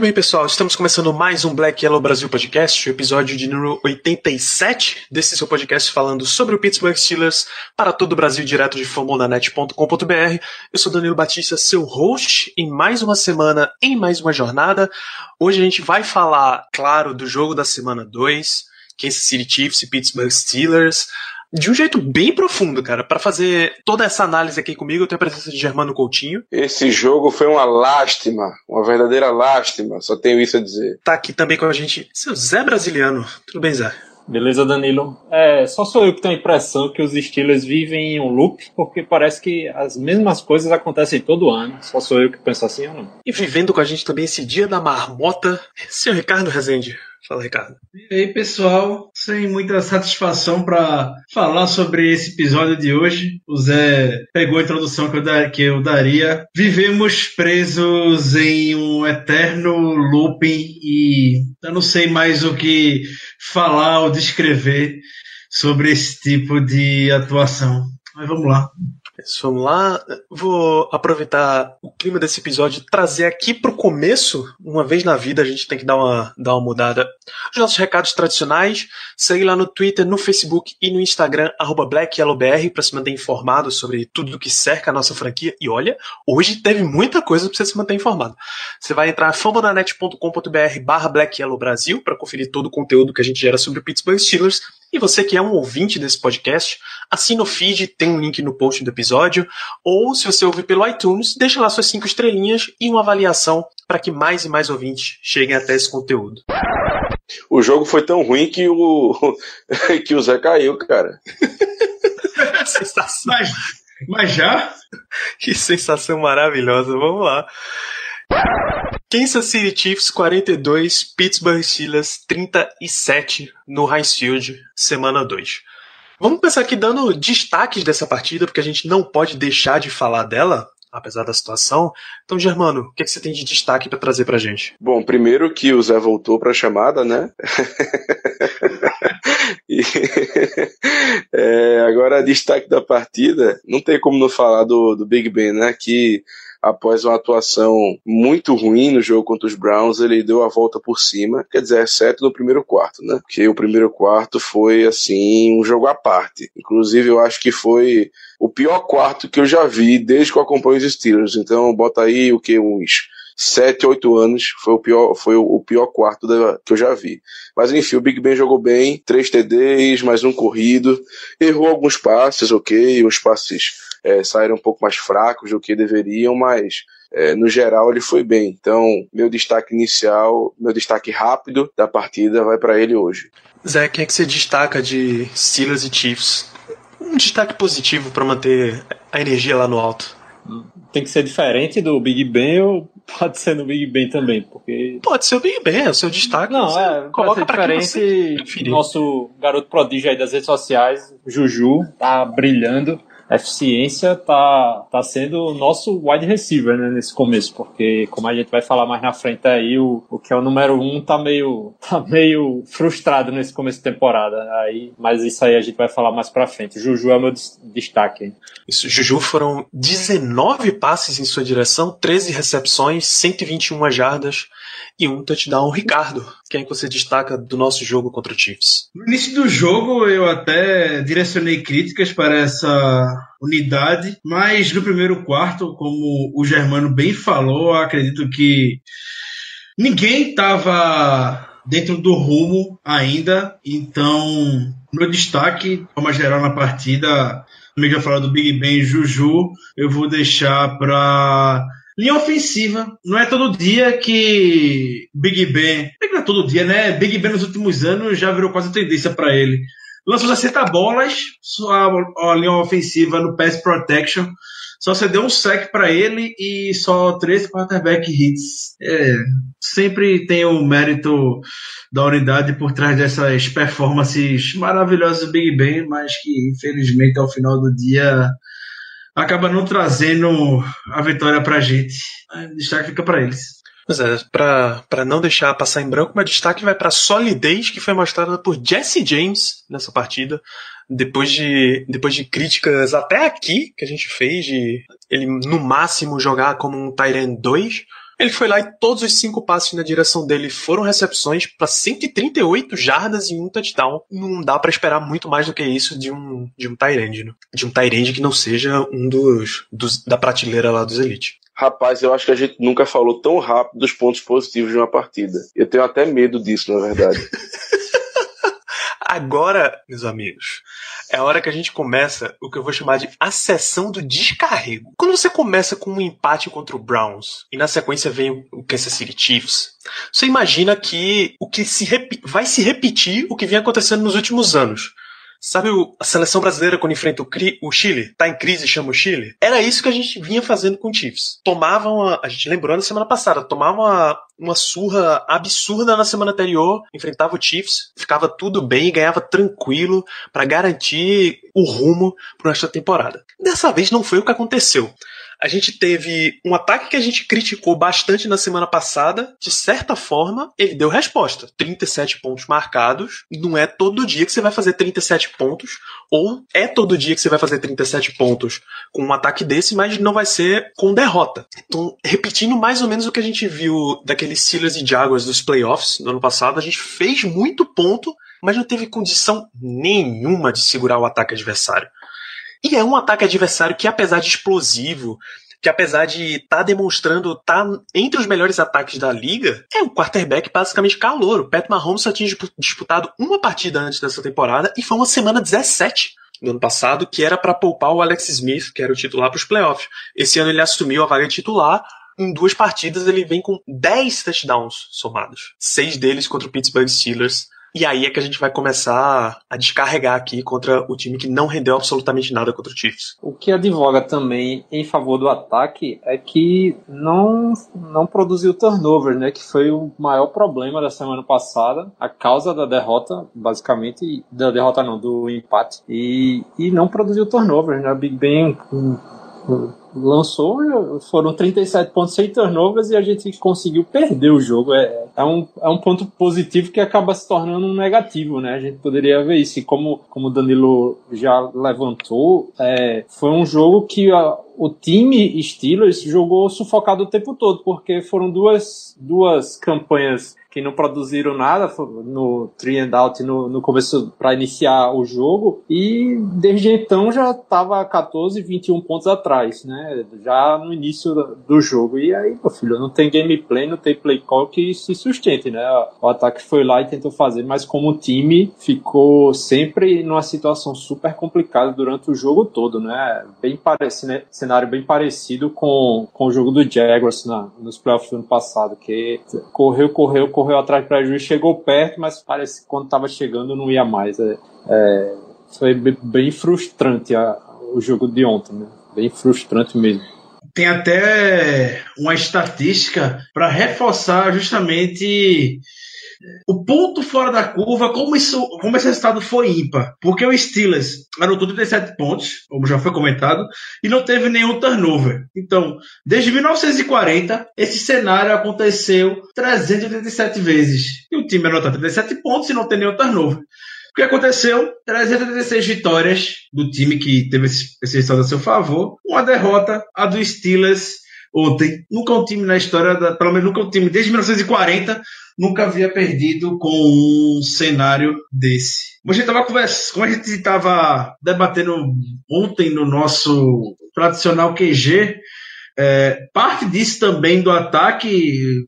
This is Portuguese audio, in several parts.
Muito bem, pessoal, estamos começando mais um Black Yellow Brasil Podcast, o episódio de número 87 desse seu podcast falando sobre o Pittsburgh Steelers para todo o Brasil, direto de famonanet.com.br. Eu sou Danilo Batista, seu host, em mais uma semana, em mais uma jornada. Hoje a gente vai falar, claro, do jogo da semana 2, Kansas City Chiefs e Pittsburgh Steelers, de um jeito bem profundo, cara. Para fazer toda essa análise aqui comigo, eu tenho a presença de Germano Coutinho. Esse jogo foi uma lástima, uma verdadeira lástima, só tenho isso a dizer. Tá aqui também com a gente, seu Zé Brasiliano. Tudo bem, Zé? Beleza, Danilo? É, só sou eu que tenho a impressão que os Steelers vivem em um loop, porque parece que as mesmas coisas acontecem todo ano. Só sou eu que penso assim ou não? E vivendo com a gente também esse dia da marmota, seu Ricardo Rezende. Fala, Ricardo. E aí, pessoal, sem muita satisfação para falar sobre esse episódio de hoje. O Zé pegou a introdução que eu, da- que eu daria. Vivemos presos em um eterno looping e eu não sei mais o que falar ou descrever sobre esse tipo de atuação. Mas vamos lá. Vamos lá. Vou aproveitar o clima desse episódio e trazer aqui pro começo, uma vez na vida a gente tem que dar uma, dar uma mudada. Os nossos recados tradicionais, segue lá no Twitter, no Facebook e no Instagram, arroba BlackYellowBR, para se manter informado sobre tudo que cerca a nossa franquia. E olha, hoje teve muita coisa para você se manter informado. Você vai entrar fambonanet.com.br barra BlackYellowBrasil para conferir todo o conteúdo que a gente gera sobre o Pittsburgh Steelers. E você que é um ouvinte desse podcast, assina o feed, tem um link no post do episódio, ou se você ouvir pelo iTunes, deixa lá suas cinco estrelinhas e uma avaliação para que mais e mais ouvintes cheguem até esse conteúdo. O jogo foi tão ruim que o, que o Zé caiu, cara. sensação, Mas, mas já? que sensação maravilhosa, vamos lá. Kansas City Chiefs 42, Pittsburgh Steelers 37 no Heinz Field, semana 2. Vamos começar aqui dando destaques dessa partida, porque a gente não pode deixar de falar dela, apesar da situação. Então, Germano, o que, é que você tem de destaque para trazer pra gente? Bom, primeiro que o Zé voltou pra chamada, né? E, é, agora, destaque da partida, não tem como não falar do, do Big Ben, né? Que após uma atuação muito ruim no jogo contra os Browns, ele deu a volta por cima, quer dizer, exceto no primeiro quarto, né? Porque o primeiro quarto foi, assim, um jogo à parte. Inclusive, eu acho que foi o pior quarto que eu já vi desde que eu acompanho os Steelers. Então, bota aí o que? Uns sete, oito anos foi o pior, foi o pior quarto da- que eu já vi. Mas enfim, o Big Ben jogou bem, três TDs, mais um corrido, errou alguns passes, ok, os passes é, saíram um pouco mais fracos do que deveriam, mas é, no geral ele foi bem. Então, meu destaque inicial, meu destaque rápido da partida vai para ele hoje. Zé, quem é que você destaca de Steelers e Chiefs? Um destaque positivo para manter a energia lá no alto. Tem que ser diferente do Big Ben ou pode ser no Big Ben também? Porque. Pode ser o Big Ben, é o seu destaque. Não, você é, coloca pra diferente. preferir. Nosso garoto prodígio aí das redes sociais, Juju, tá brilhando. Eficiência tá, tá sendo o nosso wide receiver né, nesse começo, porque como a gente vai falar mais na frente aí, o, o que é o número um tá meio, tá meio frustrado nesse começo de temporada. Aí, mas isso aí a gente vai falar mais pra frente. Juju é o meu des- destaque. Isso, Juju foram 19 passes em sua direção, 13 recepções, 121 jardas e um touchdown. Ricardo, quem que você destaca do nosso jogo contra o Chiefs? No início do jogo eu até direcionei críticas para essa unidade, mas no primeiro quarto, como o Germano bem falou, acredito que ninguém estava dentro do rumo ainda, então meu destaque, de forma geral na partida, também já falou do Big Ben e Juju, eu vou deixar para linha ofensiva. Não é todo dia que Big Ben, não é todo dia, né? Big Ben nos últimos anos já virou quase tendência para ele. Lança 60 bolas, sua a linha ofensiva no pass protection só cedeu um sec para ele e só três quarterback hits. É, sempre tem o mérito da unidade por trás dessas performances maravilhosas do Big Ben, mas que infelizmente ao final do dia acaba não trazendo a vitória pra gente. O destaque fica para eles. Pois é, para não deixar passar em branco, meu destaque vai para a solidez que foi mostrada por Jesse James nessa partida, depois de, depois de críticas até aqui que a gente fez, de ele no máximo jogar como um Tyrant 2. Ele foi lá e todos os cinco passes na direção dele foram recepções para 138 jardas e um touchdown. Não dá para esperar muito mais do que isso de um de um Tyrande, né? de um Tyrande que não seja um dos, dos da prateleira lá dos Elite. Rapaz, eu acho que a gente nunca falou tão rápido dos pontos positivos de uma partida. Eu tenho até medo disso, na verdade. Agora, meus amigos, é a hora que a gente começa o que eu vou chamar de a sessão do descarrego. Quando você começa com um empate contra o Browns e na sequência vem o Kansas City Chiefs, você imagina que o que se vai se repetir o que vem acontecendo nos últimos anos. Sabe o, a seleção brasileira quando enfrenta o, o, Chile? Tá em crise, chama o Chile? Era isso que a gente vinha fazendo com o Chiefs. Tomavam, a, a gente lembrou na semana passada, tomavam uma, uma surra absurda na semana anterior, enfrentava o Chiefs, ficava tudo bem e ganhava tranquilo para garantir o rumo para esta temporada. Dessa vez não foi o que aconteceu. A gente teve um ataque que a gente criticou bastante na semana passada. De certa forma, ele deu resposta. 37 pontos marcados. Não é todo dia que você vai fazer 37 pontos. Ou é todo dia que você vai fazer 37 pontos com um ataque desse, mas não vai ser com derrota. Então, repetindo mais ou menos o que a gente viu daqueles Steelers e Jaguars dos playoffs do ano passado, a gente fez muito ponto, mas não teve condição nenhuma de segurar o ataque adversário. E é um ataque adversário que, apesar de explosivo, que apesar de estar tá demonstrando estar tá entre os melhores ataques da liga, é um quarterback basicamente calor. O Pat Mahomes só tinha disputado uma partida antes dessa temporada e foi uma semana 17 do ano passado, que era para poupar o Alex Smith, que era o titular para os playoffs. Esse ano ele assumiu a vaga titular. Em duas partidas ele vem com 10 touchdowns somados, seis deles contra o Pittsburgh Steelers e aí é que a gente vai começar a descarregar aqui contra o time que não rendeu absolutamente nada contra o Chiefs. O que advoga também em favor do ataque é que não, não produziu turnover, né? Que foi o maior problema da semana passada, a causa da derrota, basicamente, da derrota não, do empate. E, e não produziu turnover, né? Big Ben lançou, foram 37 pontos sem turnovers e a gente conseguiu perder o jogo. É, é, um, é um ponto positivo que acaba se tornando um negativo, né? A gente poderia ver isso. E como, como o Danilo já levantou, é, foi um jogo que a, o time Steelers jogou sufocado o tempo todo, porque foram duas, duas campanhas que não produziram nada no three and out no, no começo para iniciar o jogo e desde então já estava 14, 21 pontos atrás, né? Já no início do jogo. E aí, meu filho, não tem gameplay, não tem play call que se sustente, né? O ataque foi lá e tentou fazer, mas como time ficou sempre numa situação super complicada durante o jogo todo, né? Bem parecido, né? cenário bem parecido com, com o jogo do Jaguars na, nos playoffs do ano passado, que correu, correu, correu correu atrás para juiz, chegou perto, mas parece que quando estava chegando não ia mais. É, é, foi bem frustrante a, o jogo de ontem, né? Bem frustrante mesmo. Tem até uma estatística para reforçar justamente o ponto fora da curva, como, isso, como esse resultado foi ímpar. Porque o Steelers anotou 37 pontos, como já foi comentado, e não teve nenhum turnover. Então, desde 1940, esse cenário aconteceu 387 vezes. E o time anotou 37 pontos e não tem nenhum turnover. O que aconteceu? 386 vitórias do time que teve esse resultado a seu favor. Uma derrota, a do Steelers ontem. Nunca um time na história, da, pelo menos nunca um time desde 1940 nunca havia perdido com um cenário desse. Como a gente estava conversando, como a gente estava debatendo ontem no nosso tradicional QG, é, parte disso também do ataque,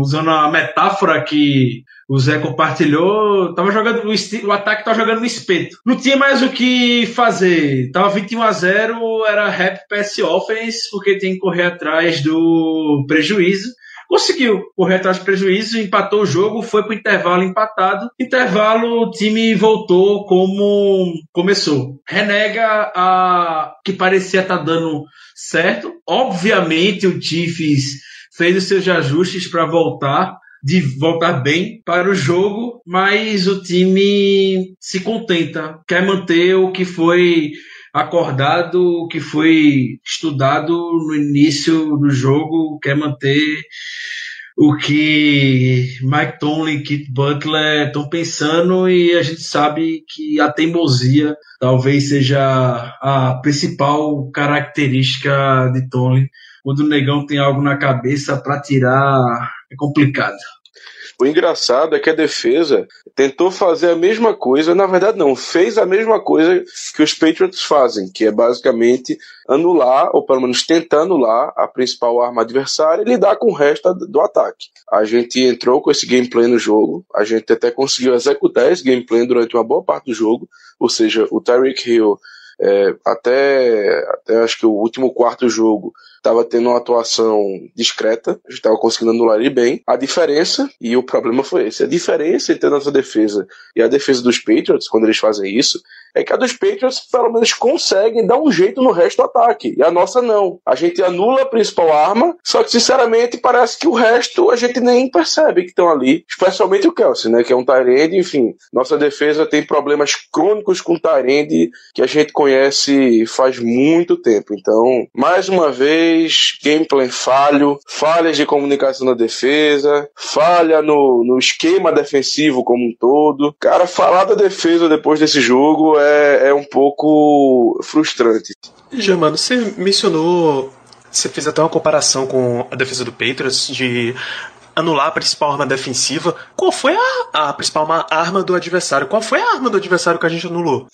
usando a metáfora que o Zé compartilhou, tava jogando o, ataque estava jogando no espeto. Não tinha mais o que fazer. Tava 21 a 0, era rap pass offense, porque tem que correr atrás do prejuízo conseguiu correr atrás de prejuízo, empatou o jogo, foi para o intervalo empatado. Intervalo, o time voltou como começou. Renega a que parecia estar tá dando certo. Obviamente, o Chiefs fez os seus ajustes para voltar de voltar bem para o jogo, mas o time se contenta, quer manter o que foi acordado, que foi estudado no início do jogo, quer manter o que Mike Tomlin Keith Butler estão pensando e a gente sabe que a teimosia talvez seja a principal característica de Tomlin. Quando o negão tem algo na cabeça para tirar, é complicado. O engraçado é que a defesa tentou fazer a mesma coisa, na verdade não, fez a mesma coisa que os Patriots fazem, que é basicamente anular, ou pelo menos tentar anular, a principal arma adversária e lidar com o resto do ataque. A gente entrou com esse gameplay no jogo, a gente até conseguiu executar esse gameplay durante uma boa parte do jogo, ou seja, o Tyreek Hill é, até, até acho que o último quarto jogo estava tendo uma atuação discreta, a gente estava conseguindo anular ele bem. A diferença, e o problema foi esse, a diferença entre a nossa defesa e a defesa dos Patriots, quando eles fazem isso, é que a dos Patriots pelo menos consegue dar um jeito no resto do ataque, e a nossa não. A gente anula a principal arma, só que sinceramente parece que o resto a gente nem percebe que estão ali, especialmente o Kelsey, né, que é um Tyrande, enfim. Nossa defesa tem problemas crônicos com Tyrande que a gente conhece faz muito tempo. Então, mais uma vez, gameplay falho, falhas de comunicação na defesa, falha no, no esquema defensivo como um todo. Cara, falar da defesa depois desse jogo é, é um pouco frustrante. Germano, você mencionou, você fez até uma comparação com a defesa do Patriots de anular a principal arma defensiva. Qual foi a, a principal arma do adversário? Qual foi a arma do adversário que a gente anulou?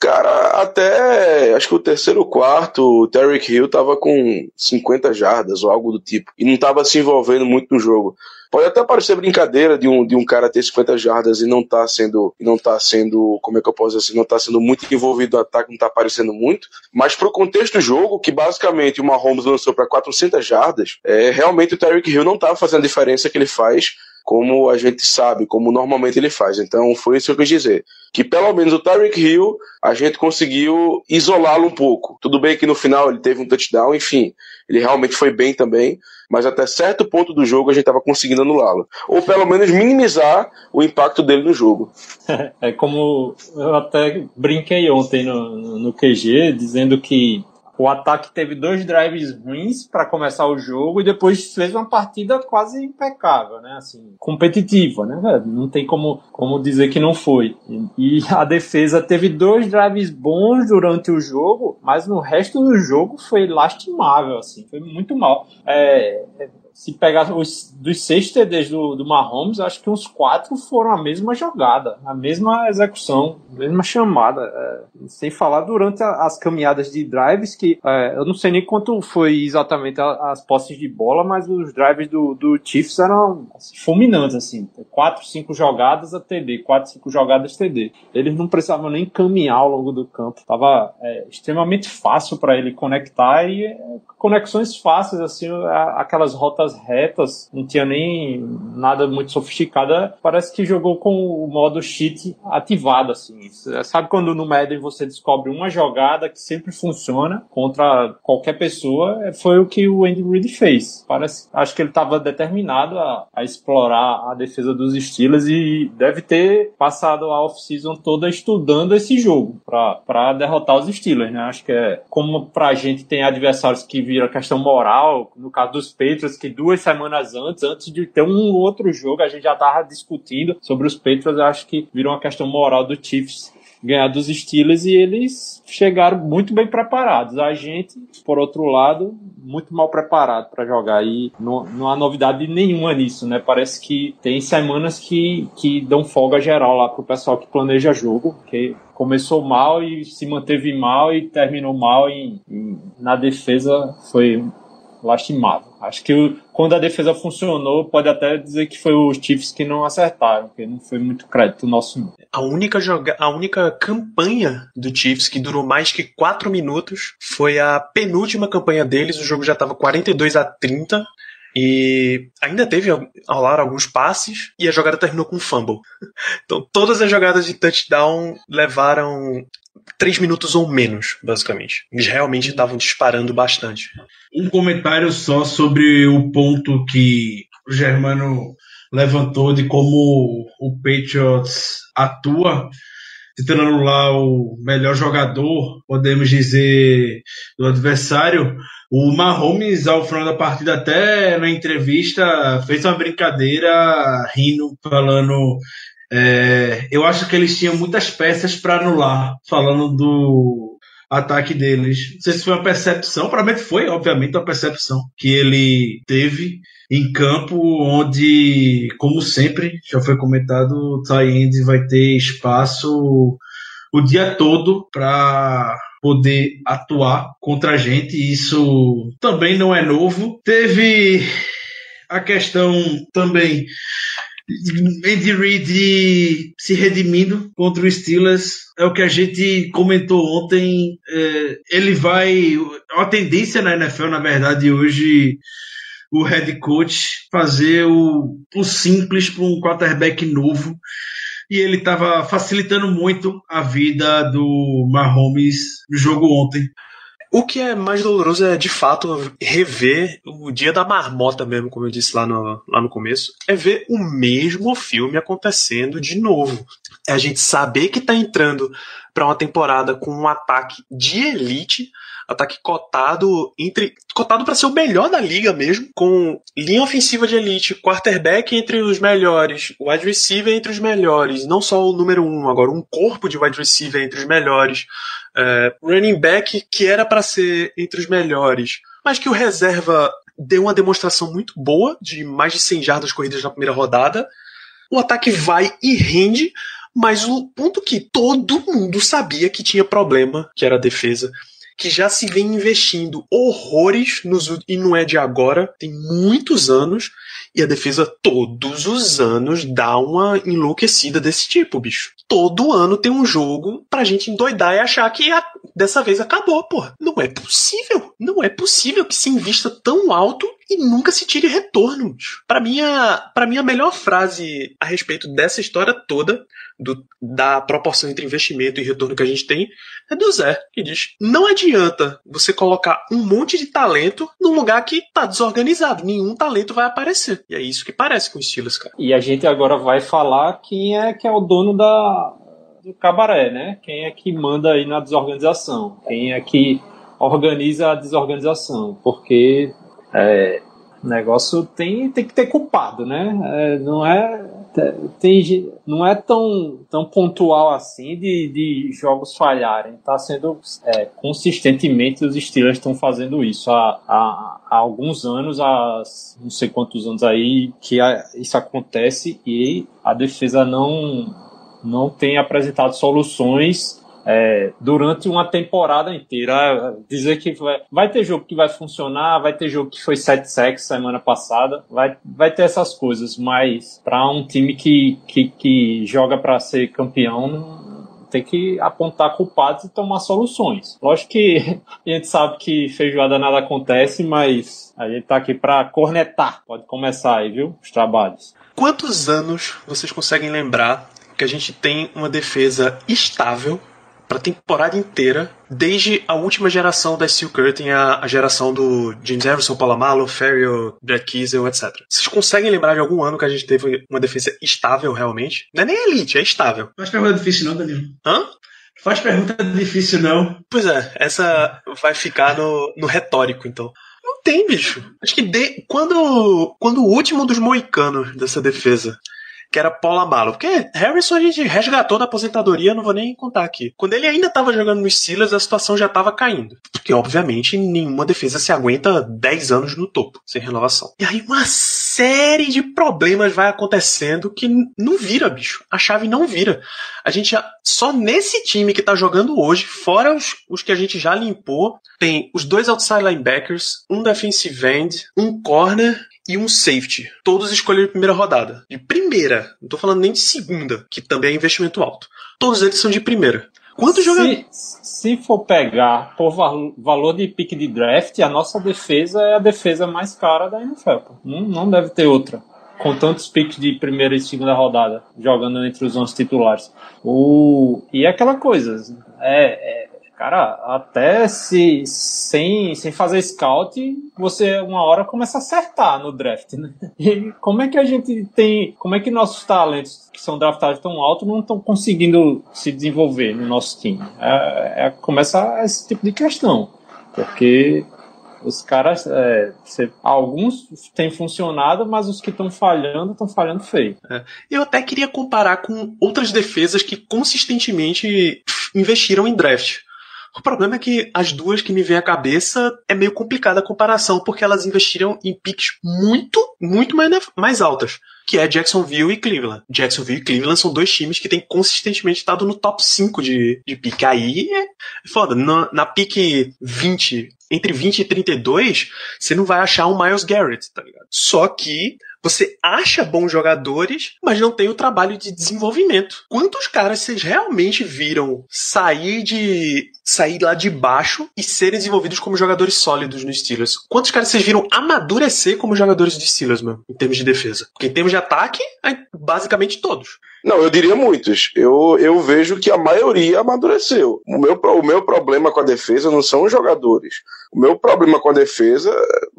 Cara, até acho que o terceiro quarto, o Terry Hill tava com 50 jardas ou algo do tipo. E não tava se envolvendo muito no jogo. Pode até parecer brincadeira de um, de um cara ter 50 jardas e não tá sendo, não tá sendo, como é que eu posso dizer assim, não tá sendo muito envolvido no ataque, não tá aparecendo muito. Mas pro contexto do jogo, que basicamente o Mahomes lançou para 400 jardas, é, realmente o Terry Hill não tava fazendo a diferença que ele faz como a gente sabe, como normalmente ele faz. Então foi isso que eu quis dizer. Que pelo menos o Tyreek Hill a gente conseguiu isolá-lo um pouco. Tudo bem que no final ele teve um touchdown, enfim, ele realmente foi bem também, mas até certo ponto do jogo a gente estava conseguindo anulá-lo. Ou pelo menos minimizar o impacto dele no jogo. É como eu até brinquei ontem no, no QG, dizendo que o ataque teve dois drives ruins para começar o jogo e depois fez uma partida quase impecável, né? Assim, competitiva, né, velho? Não tem como, como dizer que não foi. E, e a defesa teve dois drives bons durante o jogo, mas no resto do jogo foi lastimável, assim, foi muito mal. É, se pegar os dos seis TDs do, do Mahomes, acho que uns quatro foram a mesma jogada, a mesma execução, a mesma chamada. É, sem falar durante a, as caminhadas de drives, que é, eu não sei nem quanto foi exatamente a, as posses de bola, mas os drives do, do Chiefs eram assim, fulminantes, assim. Quatro, cinco jogadas a TD, quatro, cinco jogadas TD. Eles não precisavam nem caminhar ao longo do campo. Tava é, extremamente fácil para ele conectar e é, conexões fáceis, assim, aquelas rotas retas, não tinha nem nada muito sofisticado. Parece que jogou com o modo cheat ativado, assim. Sabe quando no Madden você descobre uma jogada que sempre funciona contra qualquer pessoa? Foi o que o Andy Reid fez. Parece, acho que ele estava determinado a, a, explorar a defesa dos Steelers e deve ter passado a off-season toda estudando esse jogo para derrotar os Steelers, né? Acho que é como pra gente tem adversários que viram questão moral, no caso dos Patriots, que duas semanas antes, antes de ter um outro jogo, a gente já tava discutindo sobre os Patriots. Eu acho que virou uma questão moral do Chiefs ganhar dos Steelers e eles chegaram muito bem preparados. A gente, por outro lado, muito mal preparado para jogar e não, não há novidade nenhuma nisso, né? Parece que tem semanas que, que dão folga geral lá pro pessoal que planeja jogo, que começou mal e se manteve mal e terminou mal e, e na defesa foi lastimável. Acho que quando a defesa funcionou, pode até dizer que foi os Chiefs que não acertaram, porque não foi muito crédito nosso. A única, joga a única campanha do Chiefs que durou mais que 4 minutos foi a penúltima campanha deles, o jogo já estava 42 a 30 E ainda teve ao lar alguns passes e a jogada terminou com um fumble. Então todas as jogadas de touchdown levaram três minutos ou menos, basicamente. Eles realmente estavam disparando bastante. Um comentário só sobre o ponto que o Germano levantou de como o Patriots atua, tentando anular o melhor jogador, podemos dizer, do adversário. O Mahomes, ao final da partida, até na entrevista, fez uma brincadeira, rindo, falando. É, eu acho que eles tinham muitas peças para anular, falando do ataque deles. Não sei se foi uma percepção, provavelmente foi, obviamente, uma percepção que ele teve em campo, onde, como sempre, já foi comentado, o Ty vai ter espaço o dia todo para poder atuar contra a gente. Isso também não é novo. Teve a questão também Andy Reid se redimindo contra o Steelers é o que a gente comentou ontem. É, ele vai. A tendência na NFL, na verdade, hoje, o head coach fazer o, o simples para um quarterback novo. E ele estava facilitando muito a vida do Mahomes no jogo ontem. O que é mais doloroso é, de fato, rever o dia da marmota mesmo, como eu disse lá no, lá no começo. É ver o mesmo filme acontecendo de novo. É a gente saber que está entrando para uma temporada com um ataque de elite, ataque cotado entre cotado para ser o melhor da liga mesmo, com linha ofensiva de elite, quarterback entre os melhores, wide receiver entre os melhores, não só o número um, agora um corpo de wide receiver entre os melhores, é, running back que era para ser entre os melhores, mas que o reserva deu uma demonstração muito boa de mais de 100 jardas corridas na primeira rodada. O ataque vai e rende, mas o ponto que todo mundo sabia que tinha problema, que era a defesa, que já se vem investindo horrores nos, e não é de agora, tem muitos anos, e a defesa todos os anos dá uma enlouquecida desse tipo, bicho. Todo ano tem um jogo pra gente endoidar e achar que a, dessa vez acabou, porra. Não é possível. Não é possível que se invista tão alto e nunca se tire retorno. Pra mim, a melhor frase a respeito dessa história toda, do, da proporção entre investimento e retorno que a gente tem, é do Zé, que diz: não adianta você colocar um monte de talento num lugar que tá desorganizado. Nenhum talento vai aparecer. E é isso que parece com o Steelers, cara. E a gente agora vai falar quem é que é o dono da, do cabaré, né? Quem é que manda aí na desorganização? Quem é que organiza a desorganização? Porque é, negócio tem, tem que ter culpado, né? É, não é tem, não é tão, tão pontual assim de, de jogos falharem. Está sendo é, consistentemente os Steelers estão fazendo isso há, há, há, alguns anos, há não sei quantos anos aí que isso acontece e a defesa não não tem apresentado soluções é, durante uma temporada inteira. Dizer que vai, vai, ter jogo que vai funcionar, vai ter jogo que foi 7 sacks semana passada, vai, vai ter essas coisas, mas para um time que, que, que joga para ser campeão, tem que apontar culpados e tomar soluções. Lógico que a gente sabe que feijoada nada acontece, mas a gente tá aqui para cornetar. Pode começar aí, viu? Os trabalhos. Quantos anos vocês conseguem lembrar que a gente tem uma defesa estável para a temporada inteira, desde a última geração da Steel Curtain, a, a geração do James Everson, Palomalo, Ferrier, Brad Kiesel, etc. Vocês conseguem lembrar de algum ano que a gente teve uma defesa estável realmente? Não é nem elite, é estável. Não faz pergunta difícil não, Danilo. Hã? Faz pergunta difícil não. Pois é, essa vai ficar no, no retórico, então. Não tem, bicho. Acho que de, quando, quando o último dos moicanos dessa defesa que era Paula Malo. Porque Harrison a gente resgatou da aposentadoria, não vou nem contar aqui. Quando ele ainda estava jogando nos Steelers, a situação já estava caindo. Porque, obviamente, nenhuma defesa se aguenta 10 anos no topo, sem renovação. E aí uma série de problemas vai acontecendo que não vira, bicho. A chave não vira. A gente só nesse time que tá jogando hoje, fora os, os que a gente já limpou, tem os dois outside linebackers, um defensive end, um corner e um safety. Todos escolheram de primeira rodada. De primeira. Não tô falando nem de segunda, que também é investimento alto. Todos eles são de primeira. Quantos jogadores. Se, for pegar por val- valor de pique de draft, a nossa defesa é a defesa mais cara da NFL. pô. Não, não deve ter outra. Com tantos piques de primeira e segunda rodada, jogando entre os 11 titulares. O... E é aquela coisa, é, é- cara, até se sem, sem fazer scout, você uma hora começa a acertar no draft, né? E como é que a gente tem, como é que nossos talentos que são draftados tão alto não estão conseguindo se desenvolver no nosso time? É, é- começa esse tipo de questão, porque os caras, é, alguns têm funcionado, mas os que estão falhando estão falhando feio. Eu até queria comparar com outras defesas que consistentemente investiram em draft. O problema é que as duas que me vêm à cabeça é meio complicada a comparação, porque elas investiram em picks muito, muito mais, mais altas, que é Jacksonville e Cleveland. Jacksonville e Cleveland são dois times que têm consistentemente estado no top 5 de, de pick. Aí é foda. Na, na pick 20, entre 20 e 32, você não vai achar um Miles Garrett, tá ligado? Só que você acha bons jogadores, mas não tem o trabalho de desenvolvimento. Quantos caras vocês realmente viram sair de sair lá de baixo e serem desenvolvidos como jogadores sólidos nos Steelers? Quantos caras vocês viram amadurecer como jogadores de Steelers, mano, em termos de defesa? Porque em termos de ataque, é basicamente todos. Não, eu diria muitos. Eu, eu vejo que a maioria amadureceu. O meu, o meu problema com a defesa não são os jogadores. O meu problema com a defesa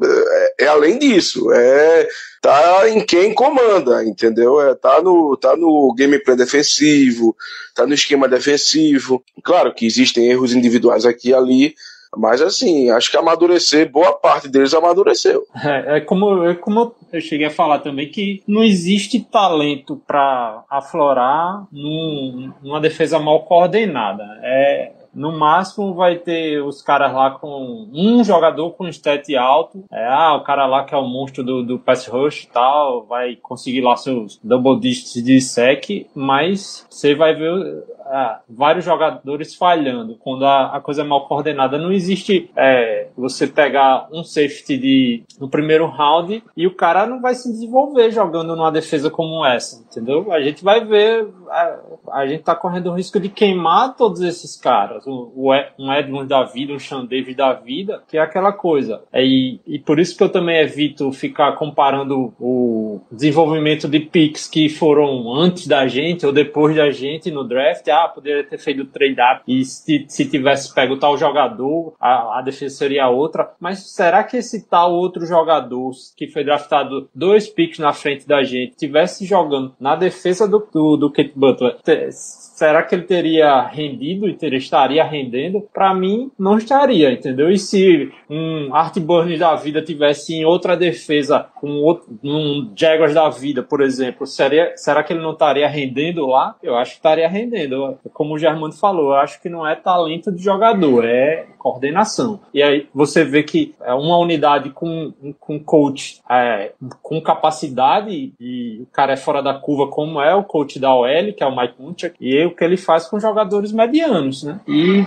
é, é além disso. É tá em quem comanda, entendeu? É, tá, no, tá no gameplay defensivo, tá no esquema defensivo. Claro que existem erros individuais aqui e ali, mas assim, acho que amadurecer, boa parte deles amadureceu. É, é como, é como eu cheguei a falar também que não existe talento para aflorar num- numa defesa mal coordenada. É, no máximo vai ter os caras lá com um jogador com stat alto. É, ah, o cara lá que é o monstro do, do pass rush e tal, vai conseguir lá seus double digits de sec, mas você vai ver ah, vários jogadores falhando quando a, a coisa é mal coordenada. Não existe é, você pegar um safety de, no primeiro round e o cara não vai se desenvolver jogando numa defesa como essa, entendeu? A gente vai ver, a, a gente tá correndo o risco de queimar todos esses caras. Ed- um Edmonds da vida, um Sean Davis da vida, que é aquela coisa. É, e, e por isso que eu também evito ficar comparando o desenvolvimento de picks que foram antes da gente ou depois da gente no draft. Ah, poderia ter feito trade-up e se, se tivesse pego tal jogador, a, a defesa seria outra. Mas será que esse tal outro jogador que foi draftado dois picks na frente da gente tivesse jogando na defesa do, do, do Kate Butler? Será que ele teria rendido e teria, estaria rendendo? Para mim, não estaria, entendeu? E se um Art Burns da vida tivesse em outra defesa, com outro, um Jaguars da vida, por exemplo, seria, será que ele não estaria rendendo lá? Eu acho que estaria rendendo. Como o Germano falou, eu acho que não é talento de jogador, é coordenação. E aí você vê que é uma unidade com, com coach é, com capacidade e o cara é fora da curva como é o coach da OL, que é o Mike Munchak, e é o que ele faz com jogadores medianos, né? E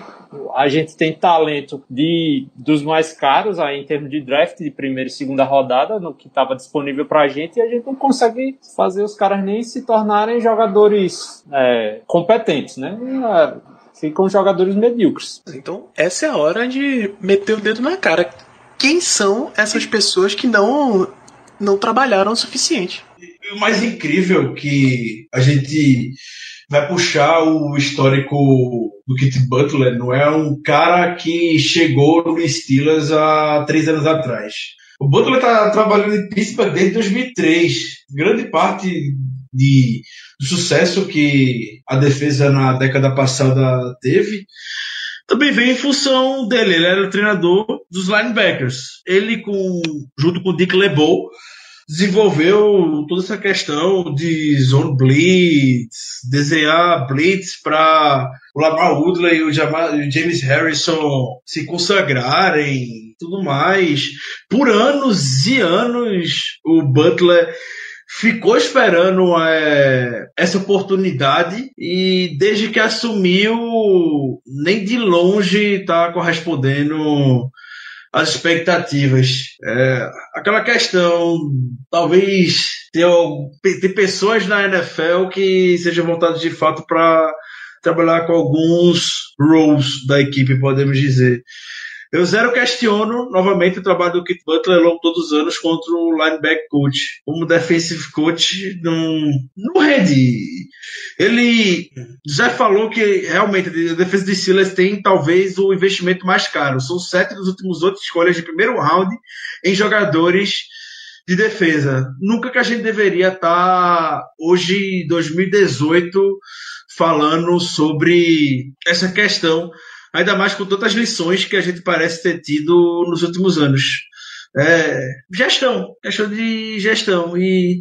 a gente tem talento de dos mais caros aí em termos de draft de primeira e segunda rodada no que estava disponível pra gente e a gente não consegue fazer os caras nem se tornarem jogadores é, competentes, né? É, Ficam jogadores medíocres. Então, essa é a hora de meter o dedo na cara. Quem são essas pessoas que não não trabalharam o suficiente? E o mais incrível que a gente vai puxar o histórico do Kit Butler não é um cara que chegou no Steelers há três anos atrás. O Butler está trabalhando em Pittsburgh desde 2003. Grande parte de, do sucesso que a defesa na década passada teve também veio em função dele. Ele era o treinador dos linebackers. Ele, com, junto com o Dick LeBeau, desenvolveu toda essa questão de zone blitz, desenhar blitz para o Lamar Woodley e o James Harrison se consagrarem, tudo mais. Por anos e anos, o Butler ficou esperando é, essa oportunidade e desde que assumiu, nem de longe está correspondendo às expectativas. É, aquela questão, talvez ter, ter pessoas na NFL que sejam voltadas de fato para trabalhar com alguns roles da equipe, podemos dizer. Eu zero questiono novamente o trabalho do Kit Butler ao longo todos os anos contra o linebacker coach. Como defensive coach, não, não rende. Ele já falou que realmente a defesa de Silas tem talvez o investimento mais caro. São sete dos últimos oito escolhas de primeiro round em jogadores de defesa. Nunca que a gente deveria estar hoje, 2018, falando sobre essa questão ainda mais com tantas lições que a gente parece ter tido nos últimos anos. É, gestão, questão de gestão. E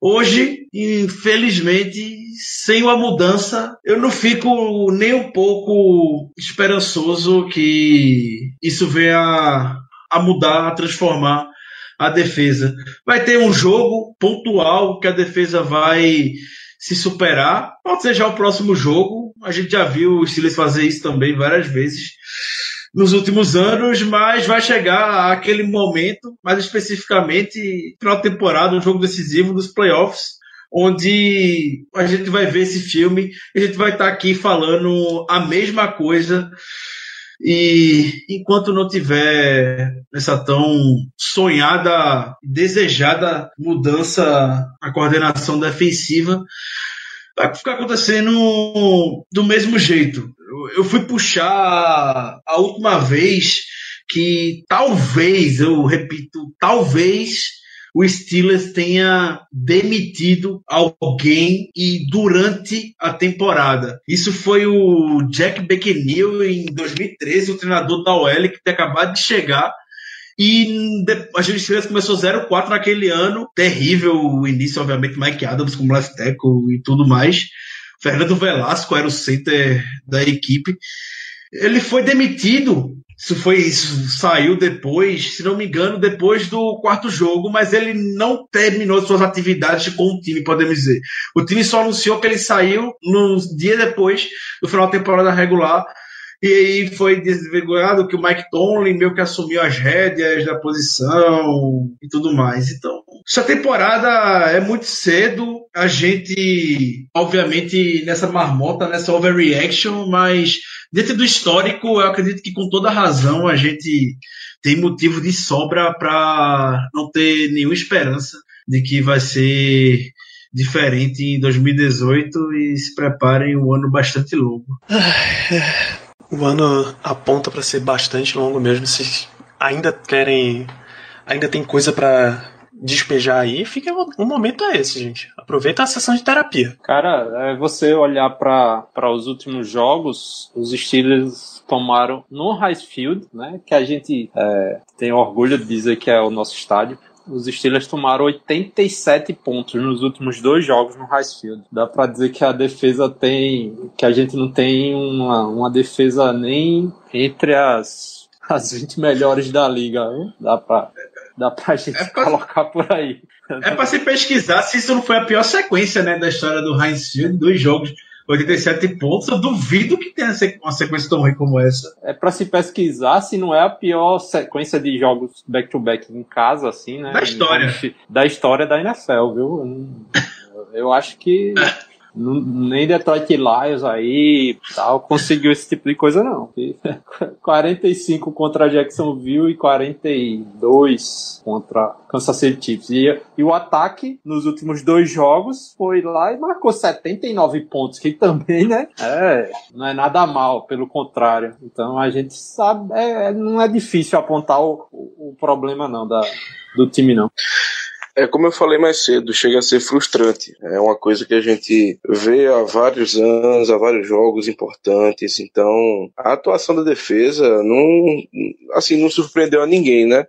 hoje, infelizmente, sem uma mudança, eu não fico nem um pouco esperançoso que isso venha a mudar, a transformar a defesa. Vai ter um jogo pontual que a defesa vai se superar. Pode ser já o próximo jogo. A gente já viu o Steelers fazer isso também várias vezes nos últimos anos, mas vai chegar aquele momento, mais especificamente final de temporada, um jogo decisivo dos playoffs, onde a gente vai ver esse filme e a gente vai estar aqui falando a mesma coisa. E enquanto não tiver essa tão sonhada, desejada mudança na coordenação defensiva, ficar acontecendo do mesmo jeito. Eu fui puxar a última vez que talvez, eu repito, talvez o Steelers tenha demitido alguém e durante a temporada. Isso foi o Jack McNeil em 2013, o treinador da OL que tinha acabado de chegar. E a Steelers começou 0-4 naquele ano. Terrível o início, obviamente, Mike Adams como left tackle e tudo mais. Fernando Velasco era o center da equipe. Ele foi demitido isso foi isso saiu depois, se não me engano, depois do quarto jogo, mas ele não terminou suas atividades com o time, podemos dizer. O time só anunciou que ele saiu no dia depois do final da temporada regular. E aí foi desvergonhado que o Mike Tomlin meio que assumiu as rédeas da posição e tudo mais. Então, essa temporada é muito cedo. A gente, obviamente, nessa marmota, nessa overreaction, mas dentro do histórico, eu acredito que com toda razão a gente tem motivo de sobra para não ter nenhuma esperança de que vai ser diferente em 2018 e se preparem um ano bastante longo. O ano aponta para ser bastante longo mesmo. Se ainda querem, ainda tem coisa para despejar aí, fica o momento é esse, gente. Aproveita a sessão de terapia. Cara, é você olhar para os últimos jogos, os Steelers tomaram no Field, né? Que a gente é, tem orgulho de dizer que é o nosso estádio. Os Steelers tomaram 87 pontos nos últimos dois jogos no Field. Dá para dizer que a defesa tem. que a gente não tem uma, uma defesa nem entre as, as 20 melhores da liga. Hein? Dá para Dá pra gente é pra... colocar por aí. É pra se pesquisar se isso não foi a pior sequência né, da história do Heinz Field, dois jogos 87 pontos, eu duvido que tenha uma sequência tão ruim como essa. É para se pesquisar se não é a pior sequência de jogos back-to-back -back em casa, assim, né? Da história. Da história da NFL, viu? Eu acho que nem Detroit Lions aí tal conseguiu esse tipo de coisa não. 45 contra Jacksonville e 42 contra Kansas City Chiefs. E, e o ataque nos últimos dois jogos foi lá e marcou 79 pontos, que também, né? É, não é nada mal, pelo contrário. Então a gente sabe, é, não é difícil apontar o, o, o problema não da, do time não. É como eu falei mais cedo, chega a ser frustrante. É uma coisa que a gente vê há vários anos, há vários jogos importantes. Então, a atuação da defesa não, assim, não surpreendeu a ninguém, né?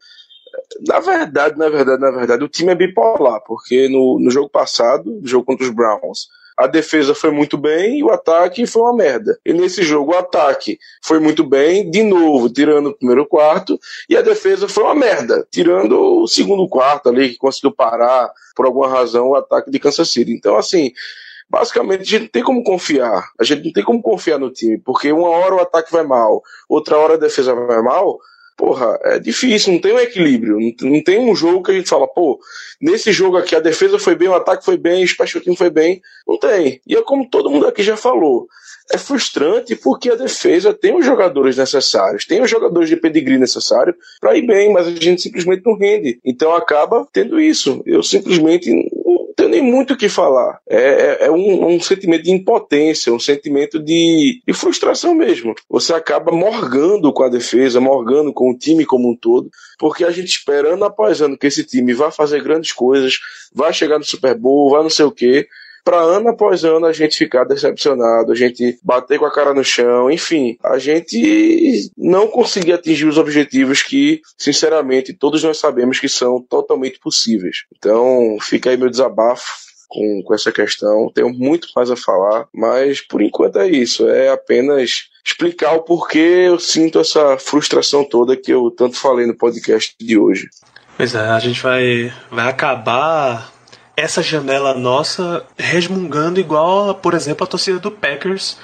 Na verdade, na verdade, na verdade, o time é bipolar, porque no, no jogo passado, no jogo contra os Browns, a defesa foi muito bem e o ataque foi uma merda. E nesse jogo o ataque foi muito bem, de novo, tirando o primeiro quarto, e a defesa foi uma merda, tirando o segundo quarto ali, que conseguiu parar, por alguma razão, o ataque de Kansas City. Então, assim, basicamente a gente não tem como confiar. A gente não tem como confiar no time, porque uma hora o ataque vai mal, outra hora a defesa vai mal. Porra, é difícil, não tem um equilíbrio. Não, tem um jogo que a gente fala, pô, nesse jogo aqui a defesa foi bem, o ataque foi bem, o special team foi bem. Não tem. E é como todo mundo aqui já falou. É frustrante porque a defesa tem os jogadores necessários, tem os jogadores de pedigree necessário para ir bem, mas a gente simplesmente não rende. Então acaba tendo isso. Eu simplesmente não tenho nem muito o que falar. É, é, é um, um, sentimento de impotência, um sentimento de, de, frustração mesmo. Você acaba morgando com a defesa, morgando com o time como um todo, porque a gente espera ano após ano que esse time vai fazer grandes coisas, vai chegar no Super Bowl, vai não sei o quê para ano após ano a gente ficar decepcionado, a gente bater com a cara no chão, enfim, a gente não conseguir atingir os objetivos que, sinceramente, todos nós sabemos que são totalmente possíveis. Então, fica aí meu desabafo. Com, com essa questão, tenho muito mais a falar, mas por enquanto é isso, é apenas explicar o porquê eu sinto essa frustração toda que eu tanto falei no podcast de hoje. Pois é, a gente vai, vai acabar essa janela nossa resmungando igual, por exemplo, a torcida do Packers,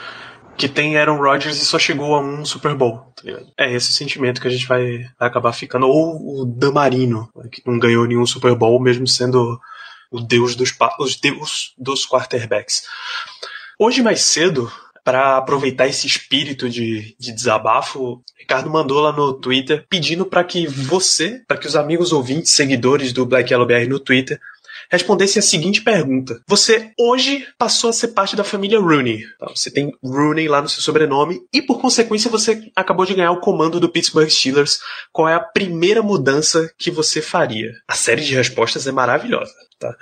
que tem Aaron Rodgers e só chegou a um Super Bowl. Tá é esse sentimento que a gente vai, vai acabar ficando. Ou o Damarino, que não ganhou nenhum Super Bowl, mesmo sendo o deus dos, os deus dos quarterbacks. Hoje mais cedo, para aproveitar esse espírito de, de desabafo, Ricardo mandou lá no Twitter pedindo para que você, para que os amigos ouvintes, seguidores do Black Yellow BR no Twitter, respondesse a seguinte pergunta: Você hoje passou a ser parte da família Rooney. Tá? Você tem Rooney lá no seu sobrenome e, por consequência, você acabou de ganhar o comando do Pittsburgh Steelers. Qual é a primeira mudança que você faria? A série de respostas é maravilhosa. Tá?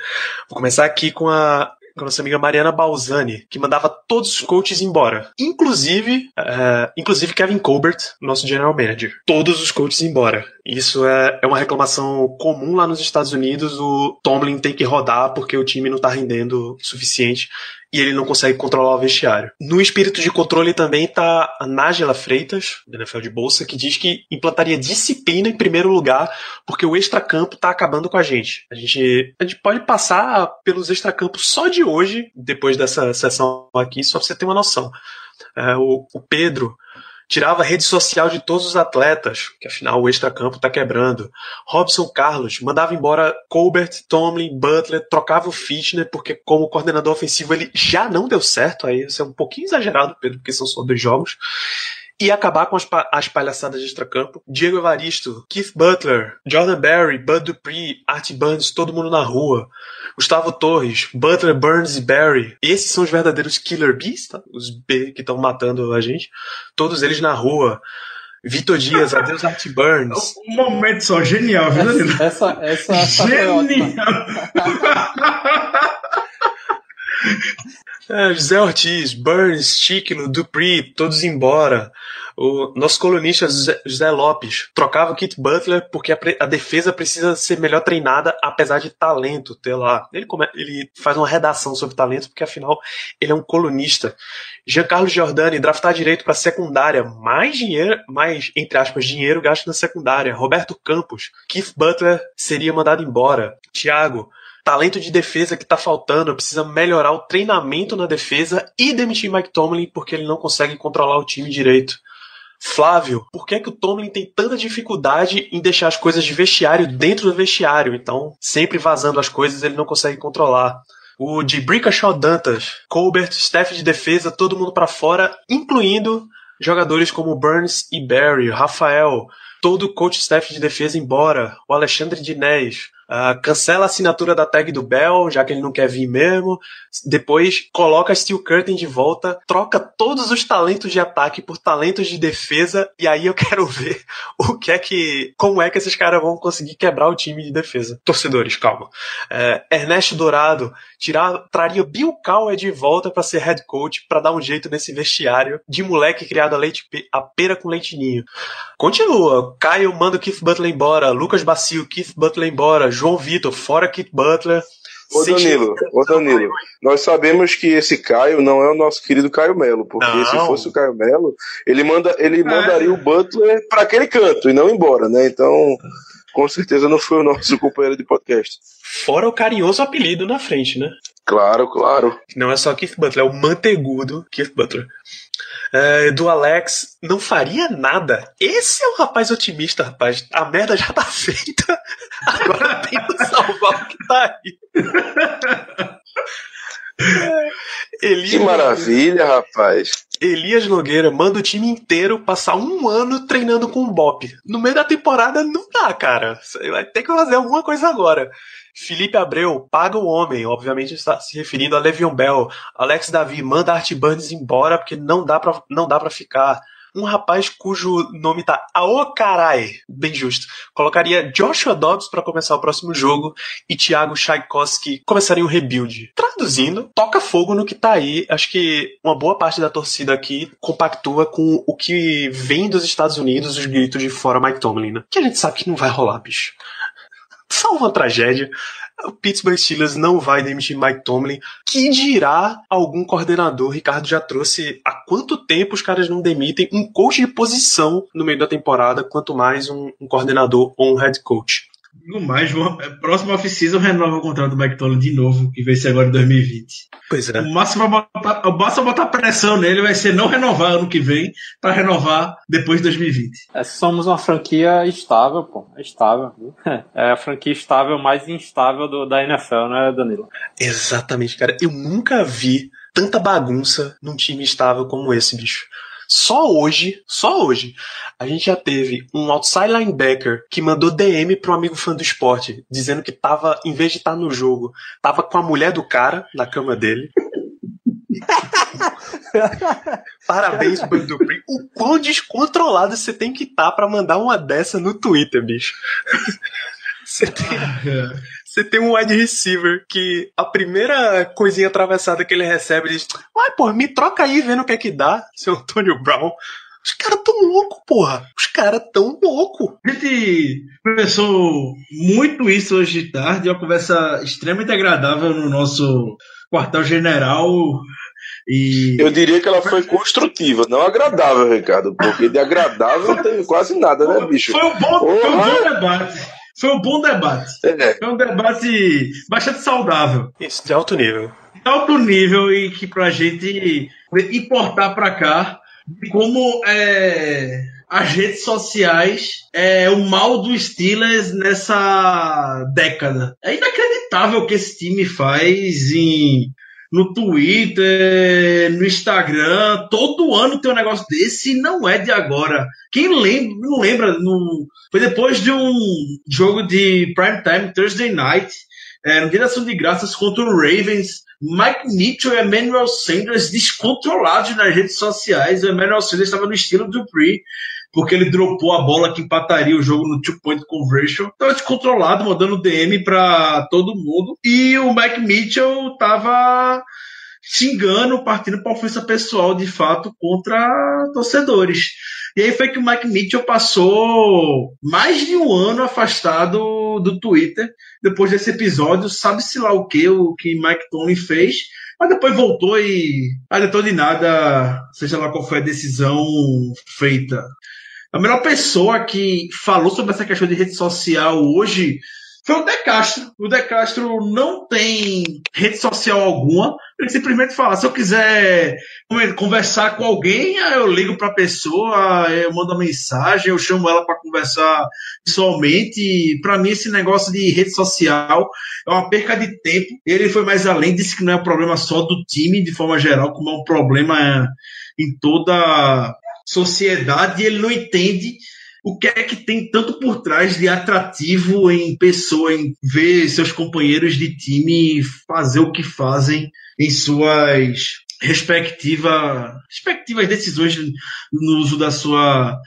Vou começar aqui com a com a nossa amiga Mariana Balzani, que mandava todos os coaches embora. Inclusive, uh, inclusive Kevin Colbert, nosso general manager. Todos os coaches embora. Isso é, é uma reclamação comum lá nos Estados Unidos. O Tomlin tem que rodar porque o time não tá rendendo o suficiente e ele não consegue controlar o vestiário. No espírito de controle também está a Nájela Freitas, da NFL de Bolsa, que diz que implantaria disciplina em primeiro lugar, porque o extracampo está acabando com a gente. A gente, a gente pode passar pelos extracampos só de hoje, depois dessa sessão aqui, só pra você ter uma noção. É, o, o Pedro tirava a rede social de todos os atletas, que afinal o extracampo tá quebrando. Robson Carlos mandava embora Colbert, Tomlin, Butler, trocava o Fitner, porque como coordenador ofensivo ele já não deu certo, aí isso é um pouquinho exagerado, Pedro, porque são só dois jogos e acabar com as, pa as palhaçadas de extracampo. Diego Evaristo, Keith Butler, Jordan Berry, Bud Dupree, Art Burns, todo mundo na rua. Gustavo Torres, Butler, Burns e Barry. Esses são os verdadeiros killer bees, tá? Os B que estão matando a gente. Todos eles na rua. Vitor Dias, adeus Art Burns. Um momento só, genial, viu, Danilo? Essa, essa, essa Genial! É, José Ortiz, Burns, Chiquilo, Dupree, todos embora. O nosso colunista José Lopes trocava o Kit Butler porque a, a, defesa precisa ser melhor treinada, apesar de talento ter lá. Ele, come, ele faz uma redação sobre talento, porque afinal ele é um colunista. Giancarlo Giordani, draftar direito para secundária, mais dinheiro, mais, entre aspas, dinheiro gasto na secundária. Roberto Campos, Keith Butler seria mandado embora. Thiago, talento de defesa que tá faltando, precisa melhorar o treinamento na defesa e demitir Mike Tomlin porque ele não consegue controlar o time direito. Flávio, por que, é que o Tomlin tem tanta dificuldade em deixar as coisas de vestiário dentro do vestiário? Então, sempre vazando as coisas, ele não consegue controlar. O de Brickashaw Dantas, Colbert, staff de defesa, todo mundo para fora, incluindo jogadores como Burns e Barry, Rafael, todo o coach staff de defesa embora, o Alexandre Dinés, Uh, cancela a assinatura da tag do Bell, já que ele não quer vir mesmo. Depois coloca Steel Curtain de volta, troca todos os talentos de ataque por talentos de defesa, e aí eu quero ver o que é que. como é que esses caras vão conseguir quebrar o time de defesa. Torcedores, calma. Uh, Ernesto Dourado tirar, traria Bill Cowher de volta para ser head coach, para dar um jeito nesse vestiário de moleque criado a leite a pera com leitinho. Continua. Caio manda o Keith Butler embora, Lucas Bacio, Keith Butler embora, João Vitor, fora Kit Butler. Ô Danilo, ô Danilo, nós sabemos que esse Caio não é o nosso querido Caio Melo, porque não. se fosse o Caio Melo, ele, manda, ele é. mandaria o Butler para aquele canto e não embora, né? Então, com certeza não foi o nosso companheiro de podcast. Fora o carinhoso apelido na frente, né? Claro, claro. Não é só Keith Butler, é o mantegudo Keith Butler. É, do Alex, não faria nada. Esse é um rapaz otimista, rapaz. A merda já tá feita. Agora tem que salvar o que tá aí. É, Elias Que maravilha, rapaz. Elias Nogueira manda o time inteiro passar um ano treinando com o Bop. No meio da temporada não dá, cara. Vai ter que fazer alguma coisa agora. Felipe Abreu paga o homem, obviamente está se referindo a Le'Veon Bell. Alex Davi manda Art Burns embora porque não dá pra, não dá pra ficar. Um rapaz cujo nome tá Aô carai, bem justo. Colocaria Joshua Dobbs para começar o próximo jogo e Thiago Tchaikovsky começaria o rebuild. Traduzindo, toca fogo no que tá aí. Acho que uma boa parte da torcida aqui compactua com o que vem dos Estados Unidos, os gritos de fora Mike Tomlin, né? Que a gente sabe que não vai rolar, bicho. Salva uma tragédia. O Pittsburgh Steelers não vai demitir Mike Tomlin. Que dirá algum coordenador? Ricardo já trouxe há quanto tempo os caras não demitem um coach de posição no meio da temporada, quanto mais um, um coordenador ou um head coach. No mais, vou- é, próximo off-season renova o contrato do Mike Tomlin de novo, que vai ser agora em 2020. Pois é. O máximo a botar, o máximo botar pressão nele vai ser não renovar ano que vem, para renovar depois de 2020. É, somos uma franquia estável, pô. É estável. É a franquia estável mais instável do, da NFL, né, Danilo? Exatamente, cara. Eu nunca vi tanta bagunça num time estável como esse, bicho. Só hoje, só hoje, a gente já teve um outside linebacker que mandou DM para um amigo fã do esporte, dizendo que tava, em vez de estar no jogo, tava com a mulher do cara na cama dele. Parabéns, Dupree. O quão descontrolado você tem que estar pra mandar uma dessa no Twitter, bicho. Você tem, você tem um wide receiver que a primeira coisinha atravessada que ele recebe, ele diz: Uai, pô, me troca aí vendo o que é que dá, seu Antônio Brown. Os caras tão loucos, porra. Os caras tão loucos. A gente conversou muito isso hoje de tarde, uma conversa extremamente agradável no nosso quartel-general. E Eu diria que ela foi construtiva, não agradável, Ricardo, porque de agradável não tem quase nada, né, bicho? foi um bom, foi um bom debate. Foi um bom debate. É, Foi um debate bastante saudável. Isso, de alto nível. de alto nível e que pra gente importar pra cá de como é, as redes sociais é o mal dos Steelers nessa década. É inacreditável o que esse time faz em, no Twitter, no Instagram. Todo ano tem um negócio desse e não é de agora. Quem lembra, não lembra, no, foi depois de um jogo de prime time Thursday night, é, no ação de graças contra o Ravens. Mike Mitchell e Emmanuel Sanders descontrolados nas redes sociais. O Emmanuel Sanders estava no estilo do Pre, porque ele dropou a bola que empataria o jogo no two-point conversion. Estava descontrolado, mandando DM para todo mundo. E o Mike Mitchell estava xingando, partindo para ofensa pessoal, de fato, contra torcedores. E aí foi que o Mike Mitchell passou mais de um ano afastado do Twitter depois desse episódio, sabe-se lá o que o que Mike Tomlin fez, mas depois voltou e adiantou de nada, seja lá qual foi a decisão feita. A melhor pessoa que falou sobre essa questão de rede social hoje foi o De Castro. O De Castro não tem rede social alguma. Ele simplesmente fala: se eu quiser conversar com alguém, eu ligo para a pessoa, eu mando uma mensagem, eu chamo ela para conversar pessoalmente. Para mim, esse negócio de rede social é uma perca de tempo. Ele foi mais além, disse que não é um problema só do time, de forma geral, como é um problema em toda sociedade. E ele não entende o que é que tem tanto por trás de atrativo em pessoa, em ver seus companheiros de time fazer o que fazem em suas respectiva, respectivas decisões no uso da sua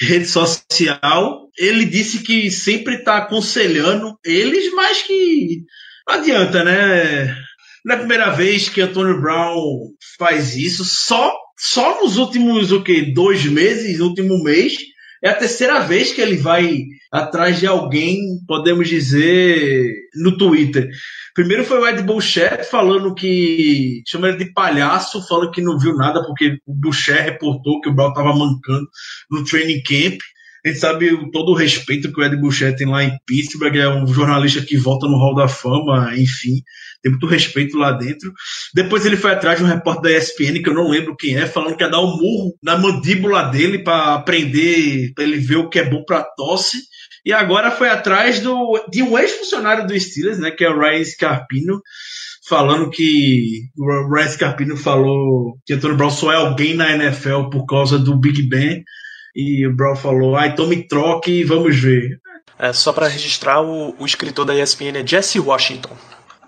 rede social. Ele disse que sempre está aconselhando eles, mas que não adianta, né? Não é a primeira vez que Antônio Brown faz isso, só, só nos últimos o quê? dois meses, último mês, é a terceira vez que ele vai atrás de alguém, podemos dizer, no Twitter. Primeiro foi o Ed Boucher falando que. chama ele de palhaço, falando que não viu nada porque o Boucher reportou que o Brown estava mancando no training camp. A gente sabe todo o respeito que o Ed Boucher tem lá em Pittsburgh, é um jornalista que volta no Hall da Fama, enfim, tem muito respeito lá dentro. Depois ele foi atrás de um repórter da ESPN, que eu não lembro quem é, falando que ia dar um murro na mandíbula dele para aprender, para ele ver o que é bom para tosse. E agora foi atrás do, de um ex-funcionário do Steelers, né, que é o Ryan Scarpino, falando que o Ryan Scarpino falou que Antônio Brown só é alguém na NFL por causa do Big Ben. E o Brown falou, ah, então me troque e vamos ver. É, só pra registrar, o, o escritor da ESPN é Jesse Washington.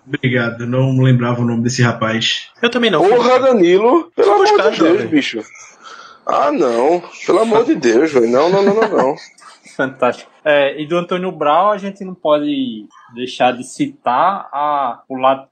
Obrigado, não lembrava o nome desse rapaz. Eu também não. Porra, Danilo, pelo amor buscar, de Deus, jovem. bicho. Ah, não. Pelo amor de Deus, velho. Não, não, não, não, não. Fantástico. É, e do Antônio Brown, a gente não pode deixar de citar a, o la-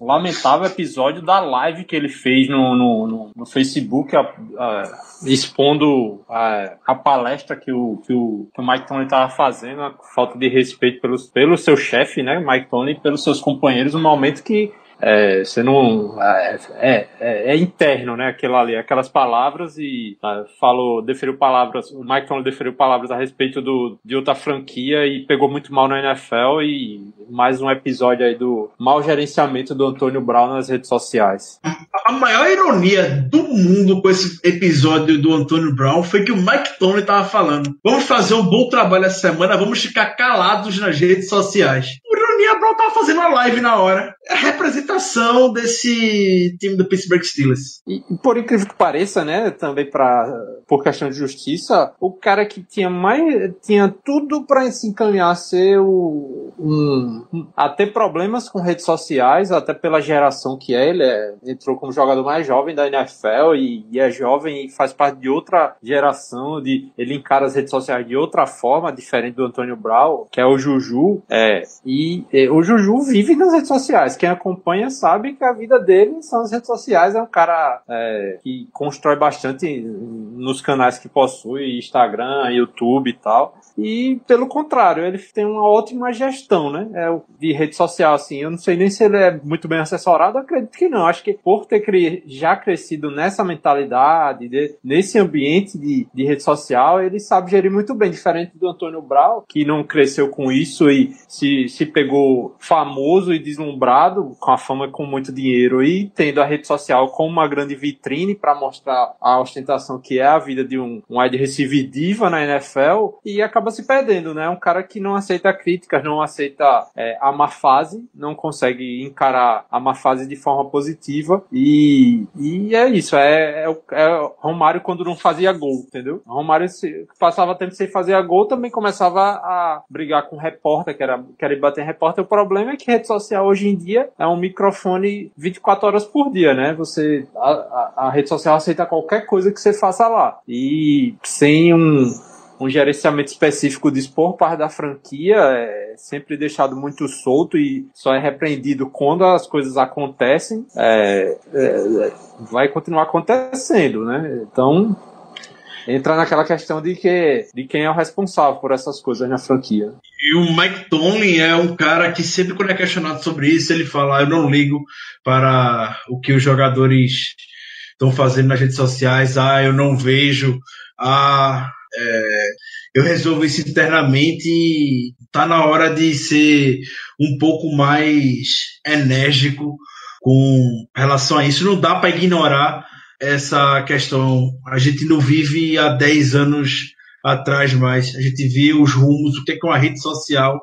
lamentável episódio da live que ele fez no, no, no- no Facebook, a- a- expondo a, a palestra que o, que o, que o Mike Tony estava fazendo, a falta de respeito pelos, pelo seu chefe, né, Mike Tony, e pelos seus companheiros, no momento que é, você não. É, é, é- é interno, né? Aquilo ali, aquelas palavras e ah, falou, deferiu palavras. O Mike Tomlin deferiu palavras a respeito do, de outra franquia e pegou muito mal na NFL. E mais um episódio aí do mau gerenciamento do Antônio Brown nas redes sociais. A maior ironia do mundo com esse episódio do Antônio Brown foi que o Mike Tony tava falando: vamos fazer um bom trabalho essa semana, vamos ficar calados nas redes sociais. Por Brown tava fazendo uma live na hora. É a representação desse time do Pittsburgh Steelers. E por incrível que pareça, né, também para por questão de justiça, o cara que tinha mais tinha tudo para se encaminhar a ser o um- a ter problemas com redes sociais, até pela geração que é, ele é, entrou como jogador mais jovem da NFL e, e é jovem e faz parte de outra geração, de ele encara as redes sociais de outra forma, diferente do Antônio Brown, que é o Juju, é, e, e o Juju vive nas redes sociais. Quem acompanha sabe que a vida dele são as redes sociais. É um cara é, que constrói bastante nos canais que possui, Instagram, YouTube e tal. E pelo contrário, ele tem uma ótima gestão, né? É, de rede social, assim. Eu não sei nem se ele é muito bem assessorado, acredito que não. Acho que por ter cre- já crescido nessa mentalidade, de- nesse ambiente de, de rede social, ele sabe gerir muito bem, diferente do Antônio Brau, que não cresceu com isso e se, se pegou famoso e deslumbrado, com a fama com muito dinheiro e tendo a rede social como uma grande vitrine para mostrar a ostentação que é a vida de um, um wide receiver diva na NFL e acaba se perdendo, né? Um cara que não aceita críticas, não aceita é, a má fase, não consegue encarar a má fase de forma positiva e, e é isso, é, é, é Romário quando não fazia gol, entendeu? Romário se, passava tempo sem fazer gol, também começava a brigar com repórter, que era querer bater em repórter. O problema é que rede social hoje em dia é um microfone 24 horas por dia, né? Você a, a, a rede social aceita qualquer coisa que você faça lá. E sem um um gerenciamento específico disso por parte da franquia é sempre deixado muito solto e só é repreendido quando as coisas acontecem, é, é, vai continuar acontecendo, né? Então entra naquela questão de que de quem é o responsável por essas coisas na franquia. E o Mike Tomlin é um cara que sempre quando é questionado sobre isso, ele fala, eu não ligo para o que os jogadores estão fazendo nas redes sociais, ah, eu não vejo, ah, é, eu resolvo isso internamente e tá na hora de ser um pouco mais enérgico com relação a isso. Não dá para ignorar essa questão. A gente não vive há 10 anos atrás mais. A gente vê os rumos, o que, é que uma rede social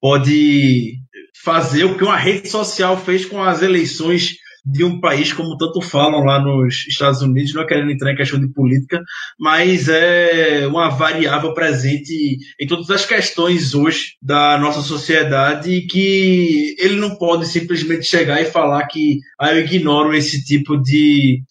pode fazer, o que uma rede social fez com as eleições de um país, como tanto falam lá nos Estados Unidos, não é querendo entrar em questão de política, mas é uma variável presente em todas as questões hoje da nossa sociedade que ele não pode simplesmente chegar e falar que ah, eu ignoro esse tipo de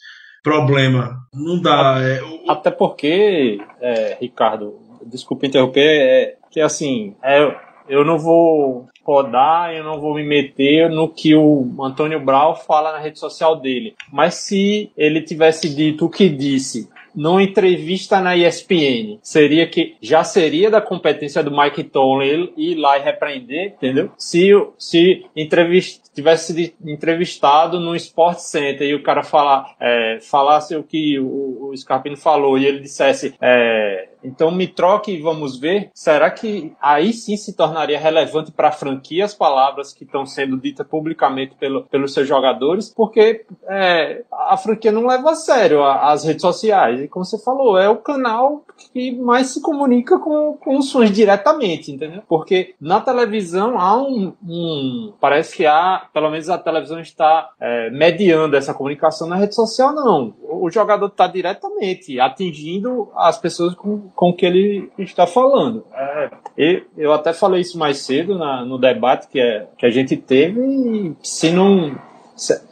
problema. Não dá. É, Até porque, é, Ricardo, desculpa interromper, é que assim, é, eu não vou podar, eu não vou me meter no que o Antônio Brau fala na rede social dele. Mas se ele tivesse dito o que disse numa entrevista na ESPN, seria que já seria da competência do Mike Tomlin ir lá e repreender, entendeu? Se, se entrevist, tivesse sido entrevistado no Sport Center e o cara falar, é, falasse o que o, o Scarpino falou e ele dissesse, é, Então me troque e vamos ver. Será que aí sim se tornaria relevante para a franquia as palavras que estão sendo ditas publicamente pelo, pelos seus jogadores? Porque é, a franquia não leva a sério as redes sociais. E como você falou, é o canal que mais se comunica com, com os fãs diretamente, entendeu? Porque na televisão há um, um parece que há, pelo menos a televisão está é, mediando essa comunicação na rede social, não. O jogador está diretamente atingindo as pessoas com, com que ele está falando. É, eu, eu até falei isso mais cedo na, no debate que, é, que a gente teve, e se não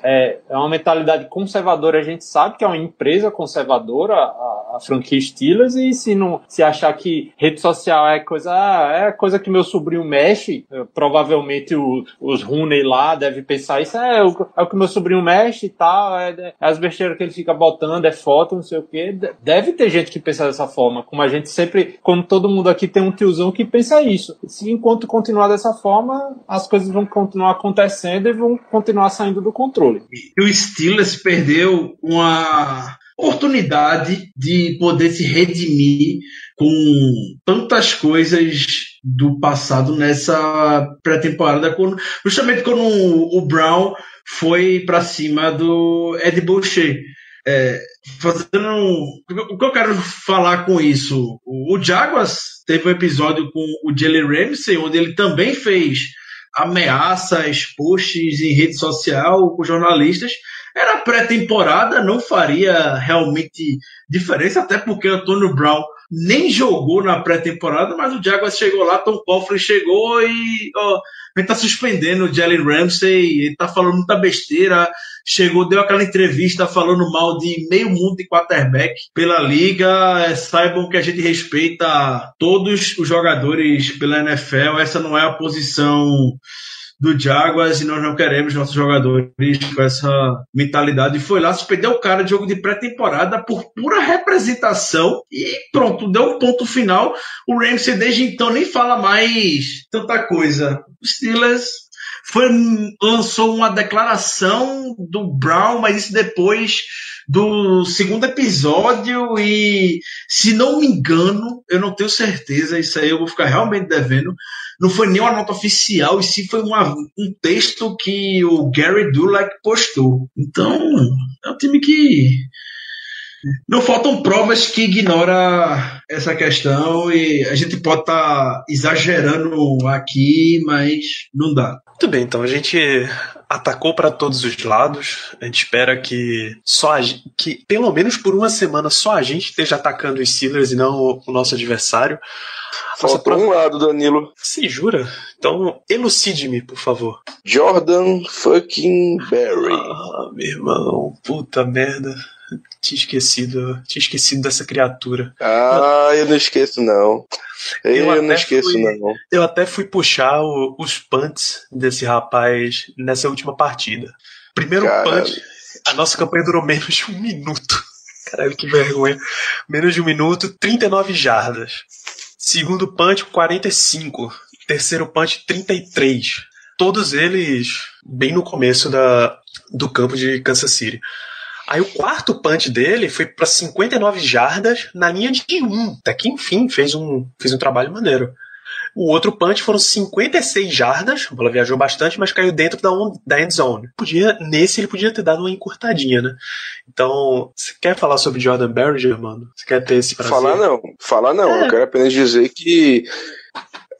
é, é uma mentalidade conservadora, a gente sabe que é uma empresa conservadora, a, a franquia Steelers, e se não se achar que rede social é coisa, ah, é coisa que meu sobrinho mexe, provavelmente o, os Rooney lá devem pensar isso, é, o, é o que meu sobrinho mexe e tal, é, é, as besteiras que ele fica botando, é foto, não sei o que. Deve ter gente que pensa dessa forma, como a gente sempre, como todo mundo aqui tem um tiozão que pensa isso. Se enquanto continuar dessa forma, as coisas vão continuar acontecendo e vão continuar saindo do controle. E o Steelers perdeu uma oportunidade de poder se redimir com tantas coisas do passado nessa pré-temporada, justamente quando o Brown foi para cima do Ed Boucher. É, fazendo o que eu quero falar com isso o Jaguars teve um episódio com o Jalen Ramsey onde ele também fez ameaças, posts em rede social com jornalistas. Era pré-temporada, não faria realmente diferença, até porque Antônio Brown nem jogou na pré-temporada, mas o Jaguars chegou lá, Tom Coughlin chegou e ó, ele tá suspendendo o Jalen Ramsey, ele tá falando muita besteira, chegou, deu aquela entrevista falando mal de meio mundo de quarterback pela liga, é, saibam que a gente respeita todos os jogadores pela NFL, essa não é a posição do Jaguars e nós não queremos nossos jogadores com essa mentalidade. E foi lá, suspendeu o cara de jogo de pré-temporada por pura representação e pronto, deu um ponto final. O Ramsey desde então nem fala mais tanta coisa. O Steelers foi, lançou uma declaração do Brown, mas isso depois do segundo episódio e, se não me engano, eu não tenho certeza, isso aí eu vou ficar realmente devendo, não foi nem uma nota oficial, e sim foi uma, um texto que o Gary Dulac postou. Então, é um time que não faltam provas que ignora essa questão e a gente pode estar tá exagerando aqui, mas não dá. Muito bem, então a gente atacou para todos os lados. A gente espera que só a, que pelo menos por uma semana só a gente esteja atacando os Steelers e não o, o nosso adversário. Falta prova... um lado, Danilo. Se jura? Então elucide-me, por favor. Jordan fucking Berry. Ah, meu irmão, puta merda. Tinha esquecido, tinha esquecido dessa criatura. Ah, eu não esqueço não. Eu, eu não esqueço fui, não. Eu até fui puxar o, os punts desse rapaz nessa última partida. Primeiro Caralho. punch, a nossa campanha durou menos de um minuto. Caralho, que vergonha. Menos de um minuto, 39 jardas. Segundo punch, 45. Terceiro punch, 33. Todos eles bem no começo da, do campo de Kansas City. Aí o quarto punch dele foi para 59 jardas na linha de 1. Até que enfim fez um, fez um trabalho maneiro. O outro punch foram 56 jardas, a bola viajou bastante, mas caiu dentro da, on, da end zone. Podia, nesse ele podia ter dado uma encurtadinha, né? Então, você quer falar sobre Jordan Berger, mano? Você quer ter esse prazer? Falar não, falar não. É. Eu quero apenas dizer que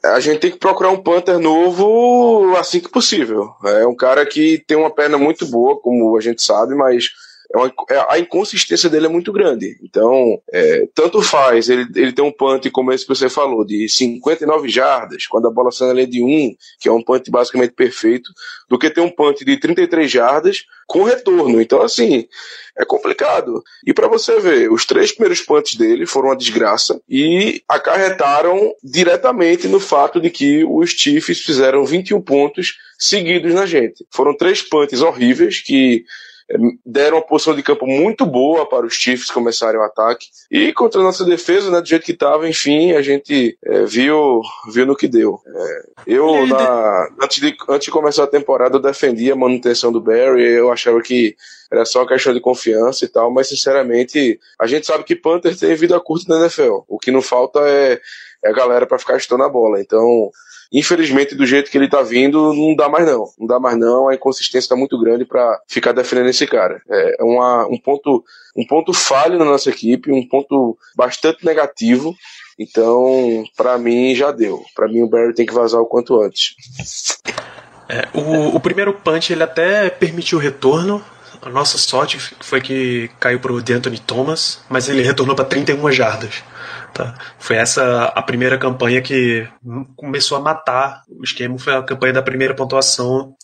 a gente tem que procurar um Panther novo assim que possível. É um cara que tem uma perna muito boa, como a gente sabe, mas é uma, é, a inconsistência dele é muito grande. Então, é, tanto faz ele, ele tem um punt, como esse que você falou, de 59 jardas, quando a bola sai na linha de 1, que é um punt basicamente perfeito, do que ter um punt de 33 jardas com retorno. Então, assim, é complicado. E para você ver, os três primeiros punts dele foram uma desgraça e acarretaram diretamente no fato de que os Chiefs fizeram 21 pontos seguidos na gente. Foram três punts horríveis que deram uma posição de campo muito boa para os Chiefs começarem o ataque. E contra a nossa defesa, né, do jeito que estava, enfim, a gente é, viu, viu no que deu. É, eu, na, antes, de, antes de começar a temporada, eu defendia a manutenção do Barry, eu achava que era só uma questão de confiança e tal, mas sinceramente, a gente sabe que Panther tem vida curta na NFL. O que não falta é, é a galera para ficar chutando a bola. Então, infelizmente, do jeito que ele tá vindo, não dá mais não. Não dá mais não, a inconsistência tá muito grande para ficar defendendo esse cara. É uma, um, ponto, um ponto falho na nossa equipe, um ponto bastante negativo. Então, para mim, já deu. Para mim, o Barry tem que vazar o quanto antes. É, o, o primeiro punch ele até permitiu o retorno, a nossa sorte foi que caiu pro D'Anthony Thomas, mas ele retornou para 31 jardas. Tá? Foi essa a primeira campanha que começou a matar o esquema, foi a campanha da primeira pontuação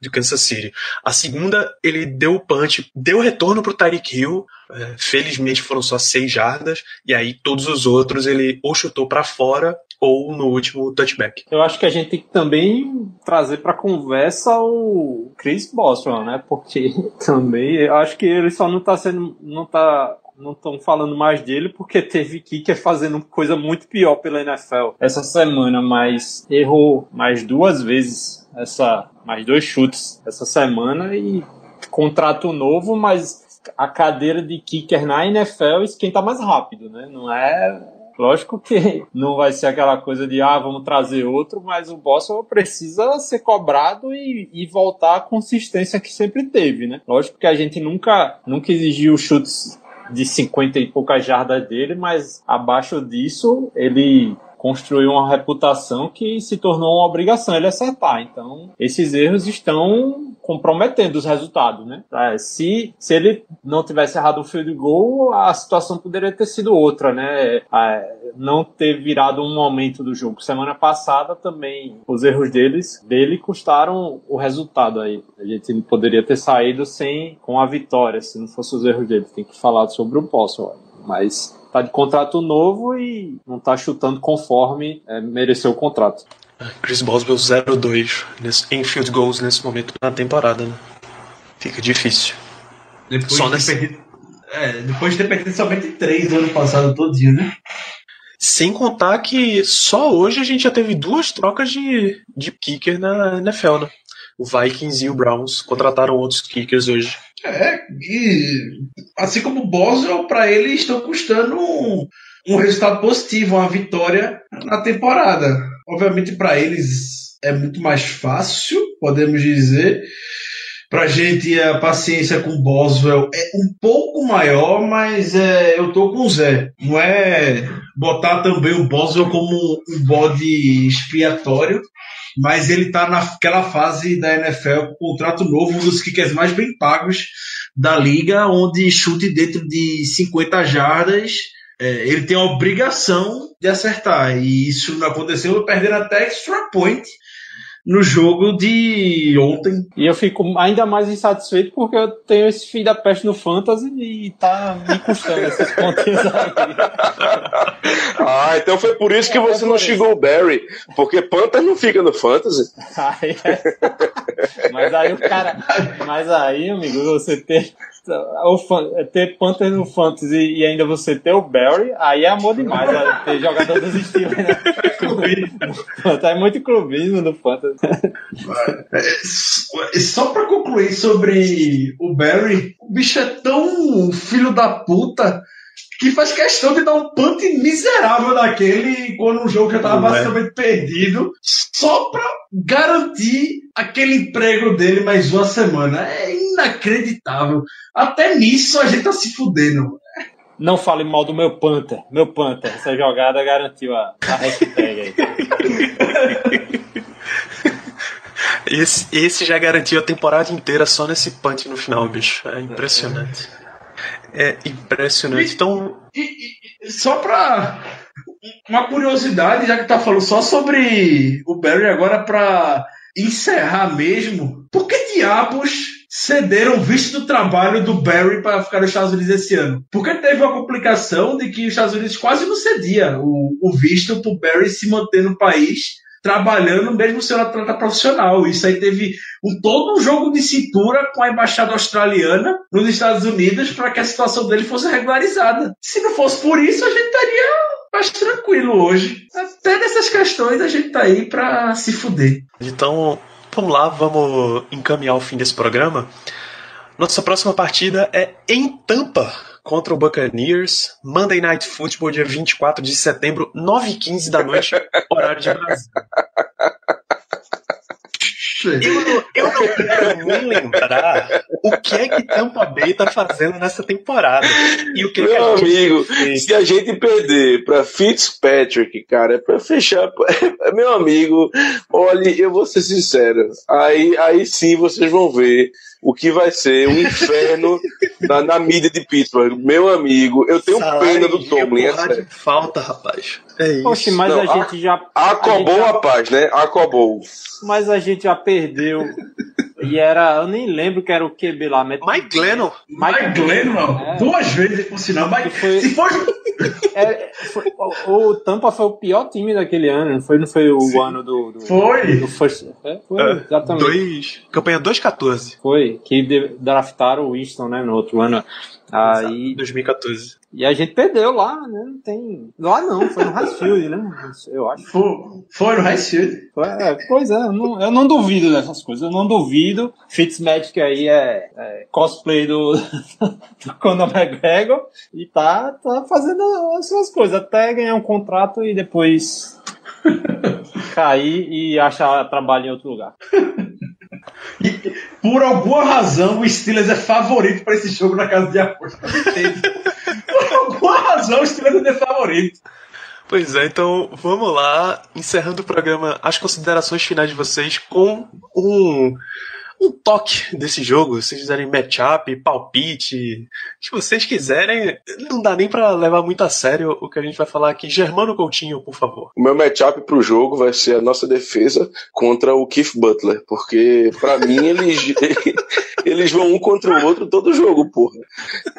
de Kansas City. A segunda, ele deu o punch, deu retorno pro Tyreek Hill, é, felizmente foram só seis jardas, e aí todos os outros ele ou chutou para fora ou no último touchback. Eu acho que a gente tem que também trazer para conversa o Chris Boswell, né? Porque também eu acho que ele só não tá sendo não tá não estão falando mais dele porque teve Kicker fazendo coisa muito pior pela NFL essa semana, mas errou mais duas vezes essa mais dois chutes essa semana e contrato novo, mas a cadeira de kicker na NFL esquenta mais rápido, né? Não é Lógico que não vai ser aquela coisa de, ah, vamos trazer outro, mas o Boston precisa ser cobrado e, e voltar à consistência que sempre teve, né? Lógico que a gente nunca, nunca exigiu chutes de 50 e poucas jardas dele, mas abaixo disso ele construiu uma reputação que se tornou uma obrigação ele acertar. Então, esses erros estão comprometendo os resultados, né? Se, se ele não tivesse errado o field goal, a situação poderia ter sido outra, né? Não ter virado um momento do jogo. Semana passada também os erros deles dele custaram o resultado aí. A gente poderia ter saído sem com a vitória se não fosse os erros dele. Tem que falar sobre o Posso, mas tá de contrato novo e não tá chutando conforme é, mereceu o contrato. Chris Boswell 0-2 em field goals nesse momento na temporada, né? Fica difícil. Depois, Só de, nesse... perdido, é, depois de ter perdido somente 3 no ano passado todinho, né? Sem contar que só hoje a gente já teve duas trocas de, de kicker na NFL, né? O Vikings e o Browns contrataram outros kickers hoje. É, e assim como o Boswell, para ele estão custando um, um resultado positivo, uma vitória na temporada. Obviamente, para eles é muito mais fácil, podemos dizer. Para a gente, a paciência com o Boswell é um pouco maior, mas é, eu tô com o Zé. Não é botar também o Boswell como um bode expiatório, mas ele está naquela fase da NFL contrato novo, um dos kickers mais bem pagos da liga, onde chute dentro de 50 jardas, é, ele tem a obrigação de acertar. E isso não aconteceu, perdendo até extra point no jogo de ontem. E eu fico ainda mais insatisfeito porque eu tenho esse filho da peste no Fantasy e tá me custando esses pontinhos aí. ah, então foi por isso que você é não xingou o Barry, porque Panther não fica no Fantasy. mas aí o cara. Mas aí, amigo, você tem ter Panther no Fantasy e ainda você ter o Barry, aí é amor demais. Né? ter jogador dos Steelers, né? é muito clubismo no Fantasy. É, só pra concluir sobre o Barry, o bicho é tão filho da puta que faz questão de dar um punt miserável daquele quando o jogo já estava basicamente é. perdido, só para garantir aquele emprego dele mais uma semana. É inacreditável. Até nisso a gente tá se fudendo. Não fale mal do meu Panther. Meu Panther, essa jogada garantiu a, a hashtag aí. Esse, esse já garantiu a temporada inteira só nesse punch no final, bicho. É impressionante. É impressionante. Então. E, e, só pra. Uma curiosidade, já que tá falando só sobre o Barry agora pra encerrar mesmo. Por que diabos cederam o visto do trabalho do Barry para ficar nos Estados Unidos esse ano? Porque teve uma complicação de que os Estados Unidos quase não cedia o, o visto para o Barry se manter no país trabalhando mesmo sendo atleta profissional. Isso aí teve um, todo um jogo de cintura com a embaixada australiana nos Estados Unidos para que a situação dele fosse regularizada. Se não fosse por isso, a gente estaria mais tranquilo hoje. Até nessas questões a gente tá aí para se fuder. Então, vamos lá, vamos encaminhar o fim desse programa. Nossa próxima partida é em Tampa contra o Buccaneers, Monday Night Football, dia 24 de setembro, 9h15 da noite, horário de Brasil. Eu não, eu não quero nem lembrar o que é que Tampa Bay tá fazendo nessa temporada. E o que, é que Meu a gente amigo, fez. se a gente perder pra Fitzpatrick, cara, é pra fechar. Meu amigo, olhe, eu vou ser sincero. Aí, aí sim vocês vão ver o que vai ser um inferno na, na mídia de Pittsburgh. Meu amigo, eu tenho pena do Salário, Tomlin, é sério. falta, rapaz. É isso. Poxa, mas Não, a gente já. Acabou a gente a paz, né? Acabou. já- Mas a gente já perdeu. E era. Eu nem lembro que era o QB lá. Mike Glennon. Mike Glennon, É. duas vezes por sinal. Mike, foi- Se for É, foi- o, o Tampa foi o pior time daquele ano, não foi, não foi o ano do. do Foi. do first, é, foi, É, exatamente. Dois, campanha 2-14. Foi, que draftaram o Winston, né, no outro ano. Aí, 2014. e a gente perdeu lá, né? Não tem. Lá não, foi no Highfield, né? Eu acho. Foi, foi no High Shield. Foi, é, pois é, eu não, eu não duvido dessas coisas, eu não duvido. Fitzmagic aí é, é cosplay do, do Conor McGregor e tá, tá fazendo as suas coisas, até ganhar um contrato e depois cair e achar trabalho em outro lugar. Por alguma razão, o Steelers é favorito para esse jogo na casa de aposta. Por alguma razão, o Steelers é favorito. Pois é, então vamos lá, encerrando o programa, as considerações finais de vocês com um, um toque desse jogo. Se vocês quiserem matchup, palpite, o que vocês quiserem, não dá nem pra levar muito a sério o que a gente vai falar aqui. Germano Coutinho, por favor. O meu matchup pro jogo vai ser a nossa defesa contra o Keith Butler, porque pra mim eles, eles vão um contra o outro todo jogo, porra.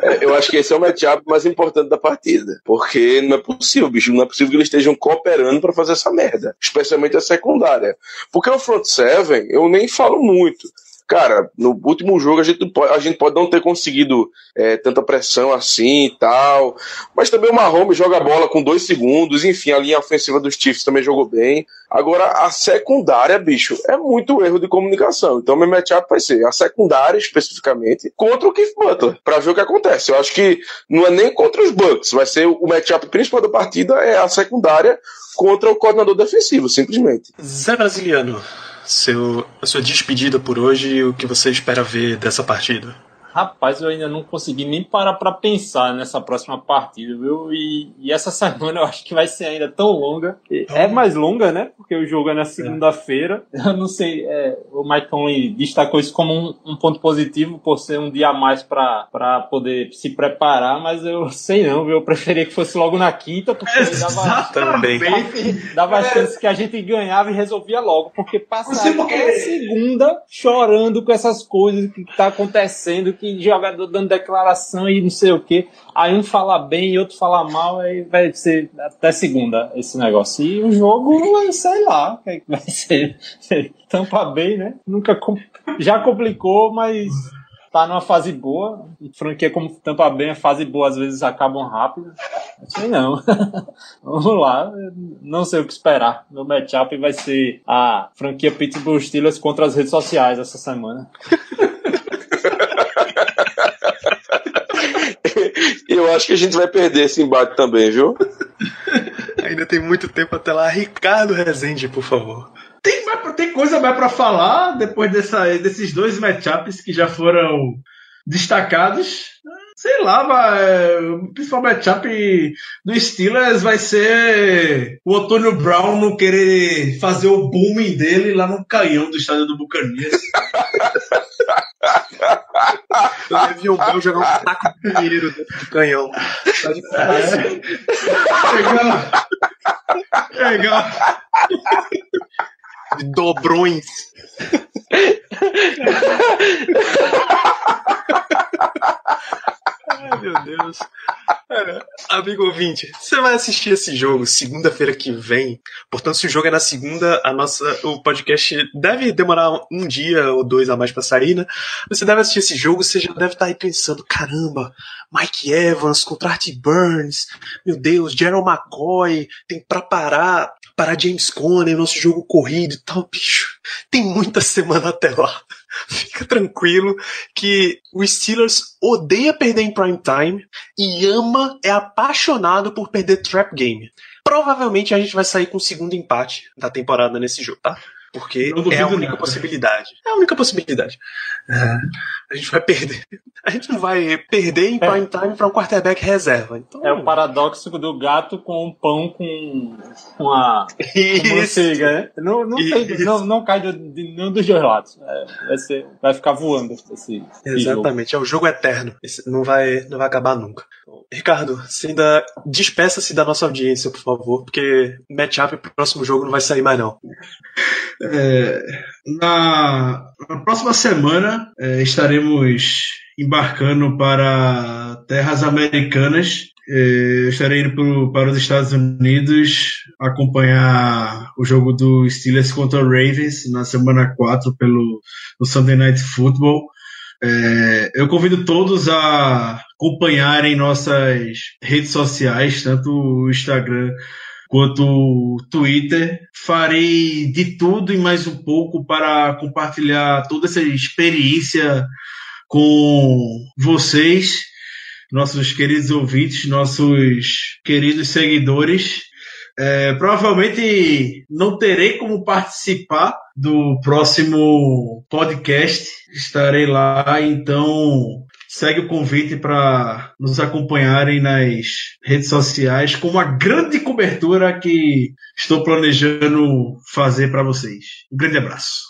É, eu acho que esse é o matchup mais importante da partida, porque não é possível, bicho, não é possível que eles estejam cooperando pra fazer essa merda, especialmente a secundária. Porque o front seven, eu nem falo muito. Cara, no último jogo a gente, pode- a gente pode não ter conseguido é, tanta pressão assim e tal, mas também o Mahomes joga a bola com dois segundos, enfim, a linha ofensiva dos Chiefs também jogou bem. Agora, a secundária, bicho, é muito erro de comunicação. Então, meu matchup vai ser a secundária, especificamente, contra o Keith Butler, pra ver o que acontece. Eu acho que não é nem contra os Bucks, vai ser o matchup principal da partida é a secundária contra o coordenador defensivo, simplesmente. Zé Brasiliano, seu, a sua despedida por hoje e o que você espera ver dessa partida. Rapaz, eu ainda não consegui nem parar pra pensar nessa próxima partida, viu? E, e essa semana eu acho que vai ser ainda tão longa. E É mais longa, né? Porque o jogo é na segunda-feira. Eu não sei, é, o Mike Conley destacou isso como um, um ponto positivo por ser um dia a mais pra, pra poder se preparar, mas eu sei não, viu? Eu preferia que fosse logo na quinta, porque dava, Também. dava a chance que a gente ganhava e resolvia logo, porque passar porque- até segunda chorando com essas coisas que tá acontecendo, que jogador dando declaração e não sei o que, aí um fala bem e outro fala mal, aí vai ser até segunda esse negócio. E o jogo, sei lá, que é que vai ser. Tampa bem, né? Nunca já complicou, mas tá numa fase boa. Franquia como Tampa Bay, a fase boa às vezes acabam rápido. Sei não. Vamos lá, não sei o que esperar. Meu matchup vai ser a franquia Pittsburgh Steelers contra as redes sociais essa semana. Eu acho que a gente vai perder esse embate também, viu? Ainda tem muito tempo até lá. Ricardo Rezende, por favor. Tem, mais- tem coisa mais pra falar depois dessa, desses dois matchups que já foram destacados. Sei lá, vai, o principal matchup do Steelers vai ser o Antônio Brown não querer fazer o booming dele lá no canhão do estádio do Buccaneers. Eu devia o Bel jogar um taco de dinheiro dentro do canhão. Tá difícil. Pegar. Pegar. De dobrões. Ai, meu Deus. É, amigo ouvinte, você vai assistir esse jogo segunda-feira que vem. Portanto, se o jogo é na segunda, a nossa, o podcast deve demorar um dia ou dois a mais pra sair, né? Você deve assistir esse jogo, você já deve estar aí pensando: caramba, Mike Evans contra Art Burns, meu Deus, Gerald McCoy, tem pra parar, parar James Conner, nosso jogo corrido e tal, bicho. Tem muita semana até lá. Fica tranquilo que o Steelers odeia perder em prime time e ama, é apaixonado por perder trap game. Provavelmente a gente vai sair com o segundo empate da temporada nesse jogo, tá? Porque é a única nada. possibilidade. É a única possibilidade. É, a gente vai perder. A gente não vai perder em prime time para um quarterback reserva. Então... É o paradoxo do gato com um pão com uma, manteiga, né? Não, não, tem, não, não cai de, de nenhum dos dois lados. É, vai, ser, vai ficar voando esse, Exatamente, jogo. é o jogo eterno. Esse não, vai, não vai acabar nunca. Ricardo, você ainda despeça-se da nossa audiência, por favor, porque matchup pro próximo jogo não vai sair mais, não. É, na, na, próxima semana é, estaremos embarcando para terras americanas. É, estarei indo pro, para os Estados Unidos acompanhar o jogo do Steelers contra o Ravens na semana 4 pelo no Sunday Night Football. É, eu convido todos a acompanharem nossas redes sociais, tanto o Instagram quanto o Twitter. Farei de tudo e mais um pouco para compartilhar toda essa experiência com vocês, nossos queridos ouvintes, nossos queridos seguidores. É, provavelmente não terei como participar do próximo podcast. Estarei lá, então segue o convite para nos acompanharem nas redes sociais com uma grande cobertura que estou planejando fazer para vocês. Um grande abraço.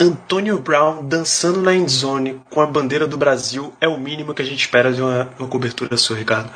Antônio Brown dançando na endzone com a bandeira do Brasil é o mínimo que a gente espera de uma, uma cobertura sua, Ricardo.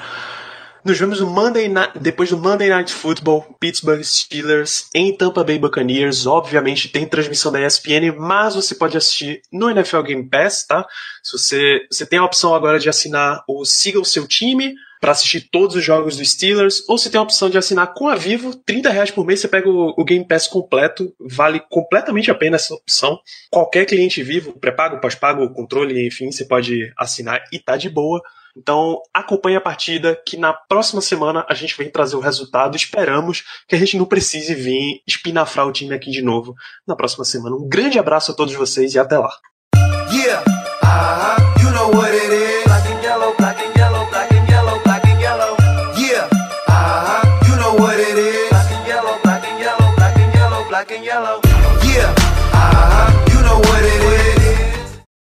Nos vemos no Monday depois do Monday Night Football, Pittsburgh Steelers em Tampa Bay Buccaneers. Obviamente tem transmissão da ESPN, mas você pode assistir no NFL Game Pass, tá? Se você, você tem a opção agora de assinar o Siga o Seu Time para assistir todos os jogos do Steelers, ou você tem a opção de assinar com a Vivo, 30 reais por mês, você pega o, o Game Pass completo, vale completamente a pena essa opção. Qualquer cliente Vivo, pré-pago, pós-pago, controle, enfim, você pode assinar e tá de boa. Então acompanhe a partida que na próxima semana a gente vem trazer o resultado. Esperamos que a gente não precise vir espinafrar o time aqui de novo na próxima semana. Um grande abraço a todos vocês e até lá. Yeah, uh-huh. you know